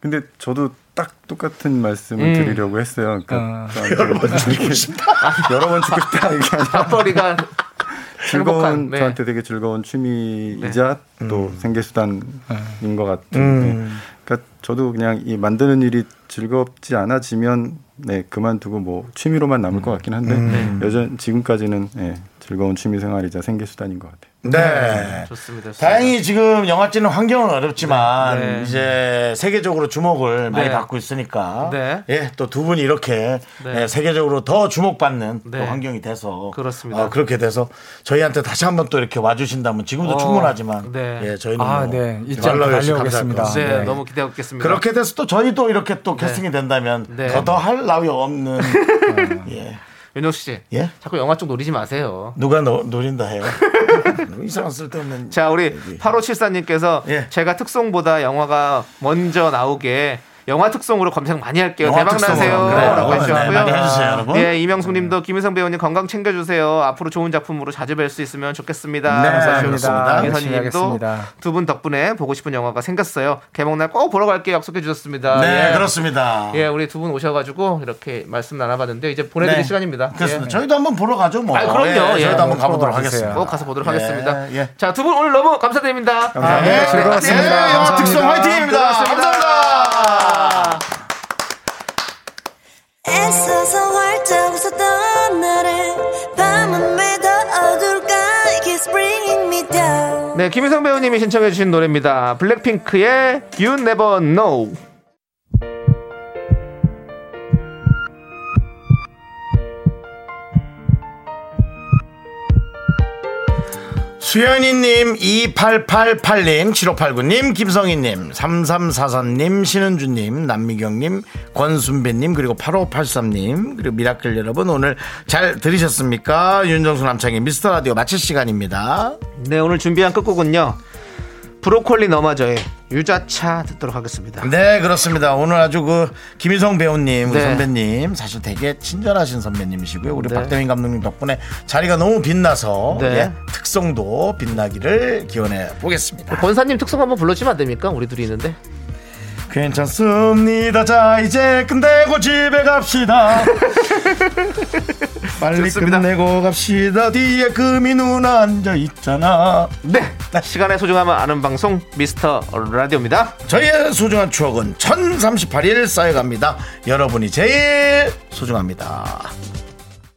근데 저도 딱 똑같은 말씀을 음. 드리려고 했어요. 그러니까 어. *laughs* 여러 번 죽고 싶다. *laughs* 여러 번 죽고 싶다 이게 아니라 밥벌이가 *laughs* 즐거운 행복한, 네. 저한테 되게 즐거운 취미이자 또 생계수단인 것 같은. 음. 네. 그러니까 저도 그냥 이 만드는 일이 즐겁지 않아지면 네 그만두고 뭐 취미로만 남을 것 같긴 한데 여전 지금까지는 네, 즐거운 취미 생활이자 생계 수단인 것 같아요. 네. 좋습니다. 좋습니다. 다행히 지금 영화 찍는 환경은 어렵지만 네. 이제 세계적으로 주목을 많이 네. 받고 있으니까 네. 예, 또 두 분이 이렇게 네. 예, 세계적으로 더 주목받는 네. 또 환경이 돼서 그렇습니다. 어, 그렇게 돼서 저희한테 다시 한번 또 이렇게 와 주신다면 지금도 어, 충분하지만 네. 예, 저희는 아, 뭐 네. 잊지 않고 달려오겠습니다. 네. 너무 기대하고 있겠습니다. 그렇게 돼서 또 저희도 이렇게 또 캐스팅이 된다면 네. 더할 나위 없는 *laughs* 예. 윤정 씨, 예? 자꾸 영화 쪽 노리지 마세요. 누가 노, 노린다 해요. *laughs* 이상한 쓸데없는 자, 우리 얘기. 8574님께서 예. 제가 특송보다 영화가 먼저 나오게 영화 특송으로 검색 많이 할게요. 대박 나세요. 특송으로. 그래요. 라고 네, 해주세요, 여러분. 음. 예, 이명숙 님도 김의성 배우님 건강 챙겨주세요. 앞으로 좋은 작품으로 자주 뵐 수 있으면 좋겠습니다. 네, 라고 그렇습니다. 하셨고, 열심히 이선희 님도 하겠습니다. 두분 덕분에 보고 싶은 영화가 생겼어요. 개봉날 꼭 보러 갈게요. 약속해 주셨습니다. 네, 예. 그렇습니다. 예, 우리 두 분 오셔가지고 이렇게 말씀 나눠봤는데 이제 보내드릴 네. 시간입니다. 그렇습니다. 예. 저희도 한번 보러 가죠, 뭐. 아, 그럼요. 예, 예. 저희도 한번 꼭 가보도록. 하겠습니다. 꼭 가서 보도록 예, 하겠습니다. 예. 자, 두 분 오늘 너무 감사드립니다. 감사합니다. 네, 즐거웠습니다. 네, 영화 감사합니다. 특성 화이팅입니다. 감사합니다. 네, 김희성 배우님이 신청해주신 노래입니다. 블랙핑크의 You Never Know. 수현이님, 2888님, 7589님, 김성희님, 3344님, 신은주님, 남미경님, 권순배님, 그리고 8583님, 그리고 미라클 여러분, 오늘 잘 들으셨습니까? 윤정수 남창희의 미스터 라디오 마칠 시간입니다. 네, 오늘 준비한 끝곡은요. 브로콜리 너마저의 유자차 듣도록 하겠습니다. 네, 그렇습니다. 오늘 아주 그 김의성 배우님, 네. 선배님, 사실 되게 친절하신 선배님이시고요. 우리 네. 박대민 감독님 덕분에 자리가 너무 빛나서 네. 예, 특성도 빛나기를 기원해 보겠습니다. 권사님 특성 한번 불러주면 안 됩니까? 우리 둘이 있는데. 괜찮습니다. 자, 이제 끝내고 집에 갑시다. *laughs* 빨리 좋습니다. 끝내고 갑시다. 뒤에 금이 누나 앉아 있잖아. 네. 시간의 소중함을 아는 방송 미스터 라디오입니다. 저희의 소중한 추억은 1038일 쌓여갑니다. 여러분이 제일 소중합니다.